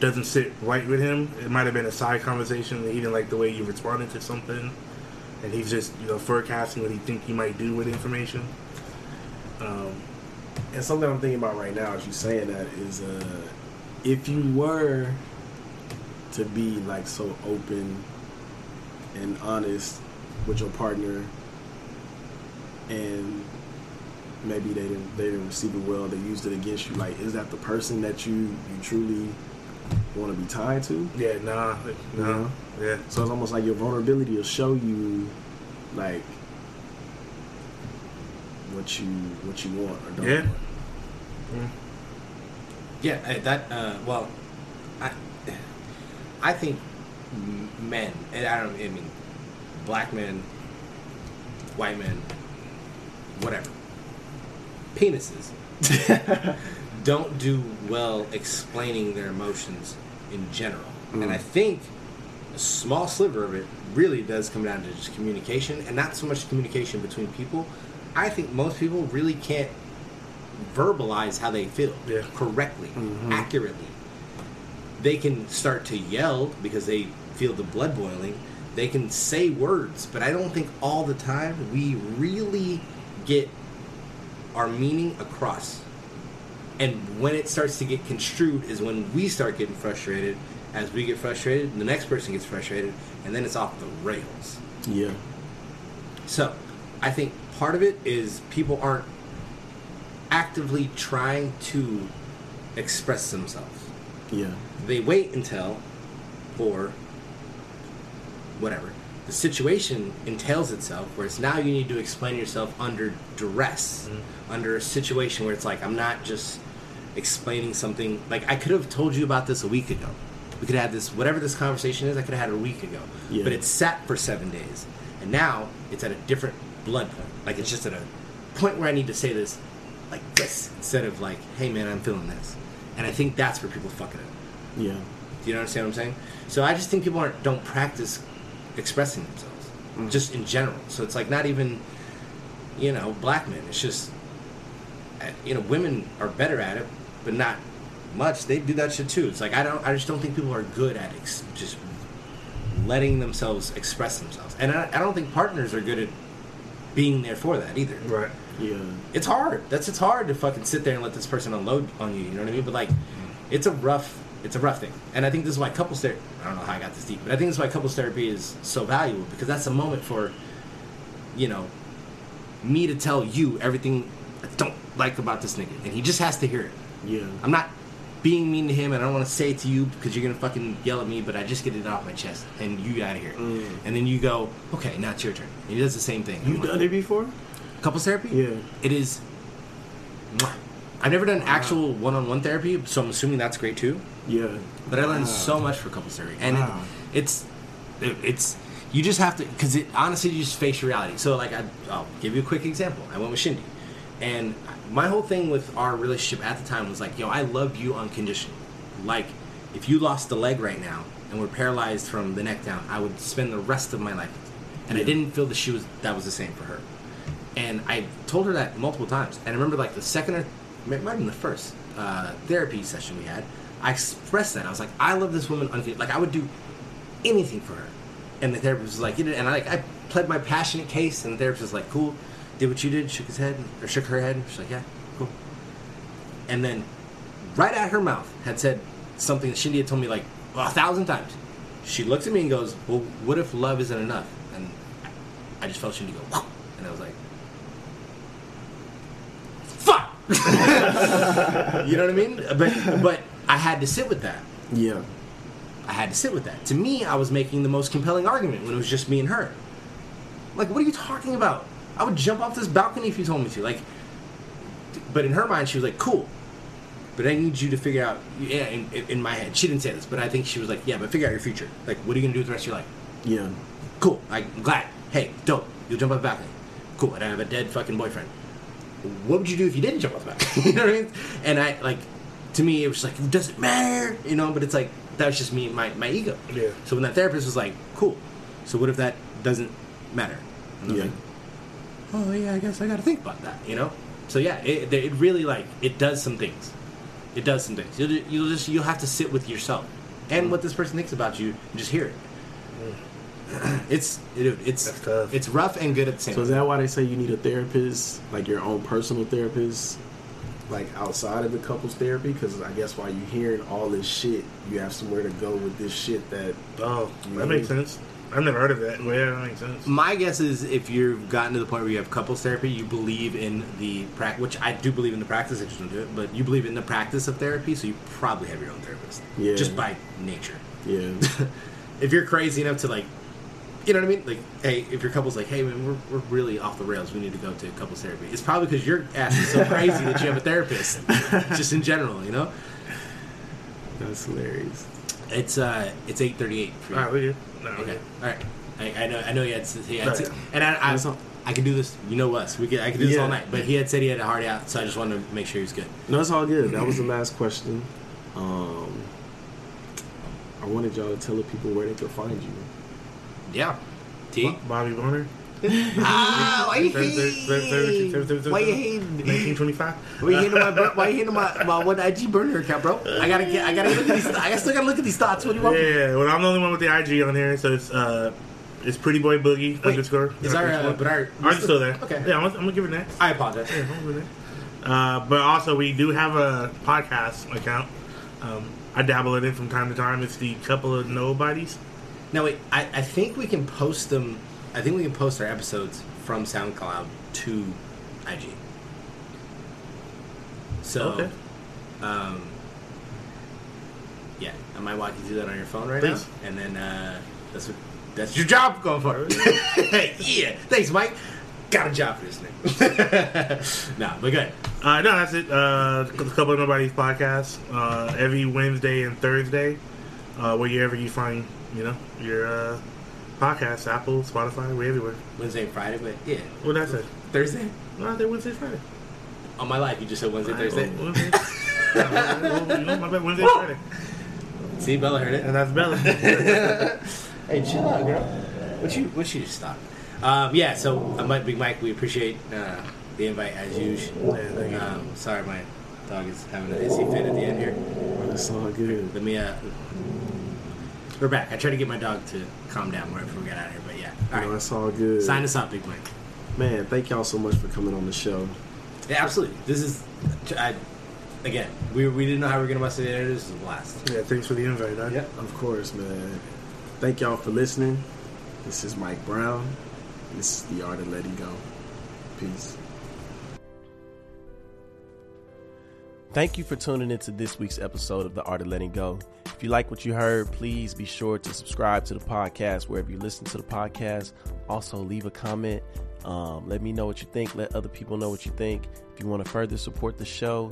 doesn't sit right with him. It might have been a side conversation. He didn't like the way you responded to something, and he's just you know forecasting what he think he might do with information. Um, And something I'm thinking about right now as you saying that is, uh, if you were to be like so open and honest with your partner, and maybe they didn't they didn't receive it well, they used it against you. Like, is that the person that you you truly want to be tied to? yeah, nah, no, yeah. So it's almost like your vulnerability will show you, like, what you what you want or don't. Yeah. want. Mm. Yeah, eh, that. Uh, well, I, I think men, and I don't. I mean, black men, white men, whatever, penises don't do well explaining their emotions in general, and mm. I think a small sliver of it really does come down to just communication, and not so much communication between people. I think most people really can't verbalize how they feel Yeah. correctly, mm-hmm. accurately. They can start to yell because they feel the blood boiling. They can say words, but I don't think all the time we really get our meaning across. And when it starts to get construed is when we start getting frustrated. As we get frustrated, the next person gets frustrated, and then it's off the rails. Yeah. So, I think part of it is people aren't actively trying to express themselves. Yeah. They wait until, or whatever, the situation entails itself where it's now you need to explain yourself under duress, mm-hmm. under a situation where it's like, I'm not just explaining something. Like, I could have told you about this a week ago. We could have had this, whatever this conversation is, I could have had a week ago. Yeah. But it sat for seven days. And now it's at a different blood point. Like, it's just at a point where I need to say this like this instead of like, hey man, I'm feeling this. And I think that's where people fuck it up. Yeah. Do you understand what I'm saying? So I just think people aren't don't practice expressing themselves, just in general. So it's like not even, you know, black men. It's just, uh, you know, women are better at it, but not much. They do that shit too. It's like I don't, I just don't think people are good at ex- just letting themselves express themselves, and I, I don't think partners are good at being there for that either Right. Yeah. it's hard. That's it's hard to fucking sit there and let this person unload on you. You know what I mean? But like, it's a rough, it's a rough thing. And I think this is why couples therapy. I don't know how I got this deep, but I think this is why couples therapy is so valuable because that's a moment for, you know, me to tell you everything I don't like about this nigga, and he just has to hear it. Yeah. I'm not being mean to him, and I don't want to say it to you because you're gonna fucking yell at me. But I just get it off my chest, and you gotta hear it. Mm. And then you go, okay, now it's your turn. And he does the same thing. You I'm like, done it before? couples therapy? Yeah. It is. mwah. I've never done actual one-on-one therapy, so I'm assuming that's great too. Yeah. But I learned Wow. so much for couples therapy, and Wow. it, it's it, it's you just have to because it honestly you just face your reality. So like I, I'll give you a quick example. I went with Shindy, and my whole thing with our relationship at the time was like, yo, I love you unconditionally. Like if you lost a leg right now and were paralyzed from the neck down, I would spend the rest of my life with you. And I didn't feel that she was that was the same for her. And I told her that multiple times. And I remember like the second or might have been the first uh, therapy session we had. I expressed that I was like, I love this woman unconditionally. Like I would do anything for her. And the therapist was like, you know, and I like I pled my passionate case, and the therapist was like, cool, did what you did, shook his head or shook her head. She's like, yeah, cool. And then right at her mouth had said something that Shindy had told me like a thousand times. She looks at me and goes, "Well, what if love isn't enough?" And I just felt Shindy go, "Whoa," and I was like, "Fuck!" you know what I mean? But but I had to sit with that. Yeah. I had to sit with that. To me, I was making the most compelling argument when it was just me and her. Like, what are you talking about? I would jump off this balcony if you told me to. Like, but in her mind, she was like, "Cool." But I need you to figure out. Yeah, in, in my head, she didn't say this, but I think she was like, "Yeah, but figure out your future. Like, what are you gonna do with the rest of your life?" Yeah. Cool. I'm glad. Hey, dope. You'll jump off the balcony. Cool. And I have a dead fucking boyfriend. What would you do if you didn't jump off the balcony? you know what I mean? And I like, to me, it was like, it doesn't matter, you know. But it's like that was just me, my my ego. Yeah. So when that therapist was like, "Cool," so what if that doesn't matter? And I was Yeah. like, oh yeah, I guess I got to think about that, you know. So yeah, it, it really like it does some things. It does some things. You'll, you'll just you'll have to sit with yourself and what this person thinks about you and just hear it. It's it, it's tough. it's rough and good at the same So is that why they say you need a therapist, like your own personal therapist, like outside of the couples therapy? Because I guess while you're hearing all this shit, you have somewhere to go with this shit that. Oh, that makes sense. I've never heard of that. Well, yeah, that makes sense. My guess is if you've gotten to the point where you have couples therapy, you believe in the practice, which I do believe in the practice. I just don't do it, but you believe in the practice of therapy, so you probably have your own therapist, Yeah. just by nature. Yeah. if you're crazy enough to like you know what I mean? Like, hey, if your couple's like, hey, man, we're, we're really off the rails. We need to go to couples therapy. It's probably because your ass is so crazy that you have a therapist. Just in general, you know. That's hilarious. It's uh, it's eight thirty eight. All right, we good. No, Okay. good. All right. I, I know. I know he had. He had Okay. and I, I, That's all- I can do this. You know us. We could. I could do this Yeah. all night. But he had said he had a hard out, so I just wanted to make sure he was good. No, it's all good. That was the last question. Um, I wanted y'all to tell the people where they could find you. Yeah. T. Bobby Bonner, Ah, why you hating? Why you hating? 1925. Why you hating my bur- Why you hating my my one IG burner account, bro? I gotta get. I gotta look at these. I still gotta look at these thoughts. What do you want? Yeah, well, I'm the only one with the IG on here, so it's uh, it's Pretty Boy Boogie Wait, underscore. Is our uh, but our Ours is still there. Okay. Yeah, I'm, gonna- I'm gonna give it next. I apologize. Yeah, I'm gonna give it next. Uh, but also, we do have a podcast account. Um, I dabble it in it from time to time. It's the couple of nobodies. No, wait. I, I think we can post them. I think we can post our episodes from SoundCloud to IG. So, Okay. um, yeah, I might walk you through that on your phone right Please. now, and then uh, that's what that's your job going forward. Hey yeah, thanks, Mike. Got a job for this nigga. nah, but good. Uh, no, that's it. Uh, the couple of nobody's podcasts uh, every Wednesday and Thursday, uh, wherever you find you know your uh, podcasts, Apple, Spotify, we're everywhere. Wednesday and Friday, but yeah, What did I say? Thursday. No, I said Wednesday, Friday. On my life, you just said Wednesday, Thursday. Oh, Wednesday. You know, my bad, Wednesday, Friday. See, Bella heard it. And that's Bella. Hey, chill out, girl. What you what you just stop? Um, yeah, so uh, Mike, Big Mike, we appreciate uh, the invite as usual. Yeah. Um, sorry, my dog is having an hissy fit at the end here. It's all good. Let me. Uh, we're back. I tried to get my dog to calm down right before we got out of here, but yeah. All No, right, it's all good. sign us up, Big Mike. Man, thank y'all so much for coming on the show. Yeah, absolutely. This is, I, again, we, we didn't know how we were gonna bust it in. This is a blast. yeah, thanks for the invite. Huh? Yep. Of course, man. Thank y'all for listening. This is Mike Brown. This is The Art of Letting Go. Peace. Thank you for tuning into this week's episode of The Art of Letting Go. If you like what you heard, please be sure to subscribe to the podcast wherever you listen to the podcast. Also, leave a comment. Um, let me know what you think. Let other people know what you think. If you want to further support the show,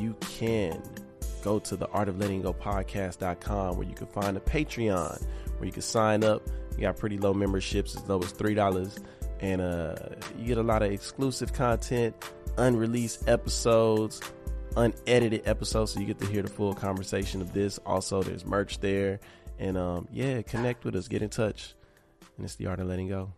you can go to the art of letting go podcast.com where you can find a Patreon where you can sign up. You got pretty low memberships as low as $3 and uh, you get a lot of exclusive content, unreleased episodes, unedited episode, so you get to hear the full conversation of this. Also, there's merch there, and um, yeah, connect with us, get in touch, and it's the art of letting go.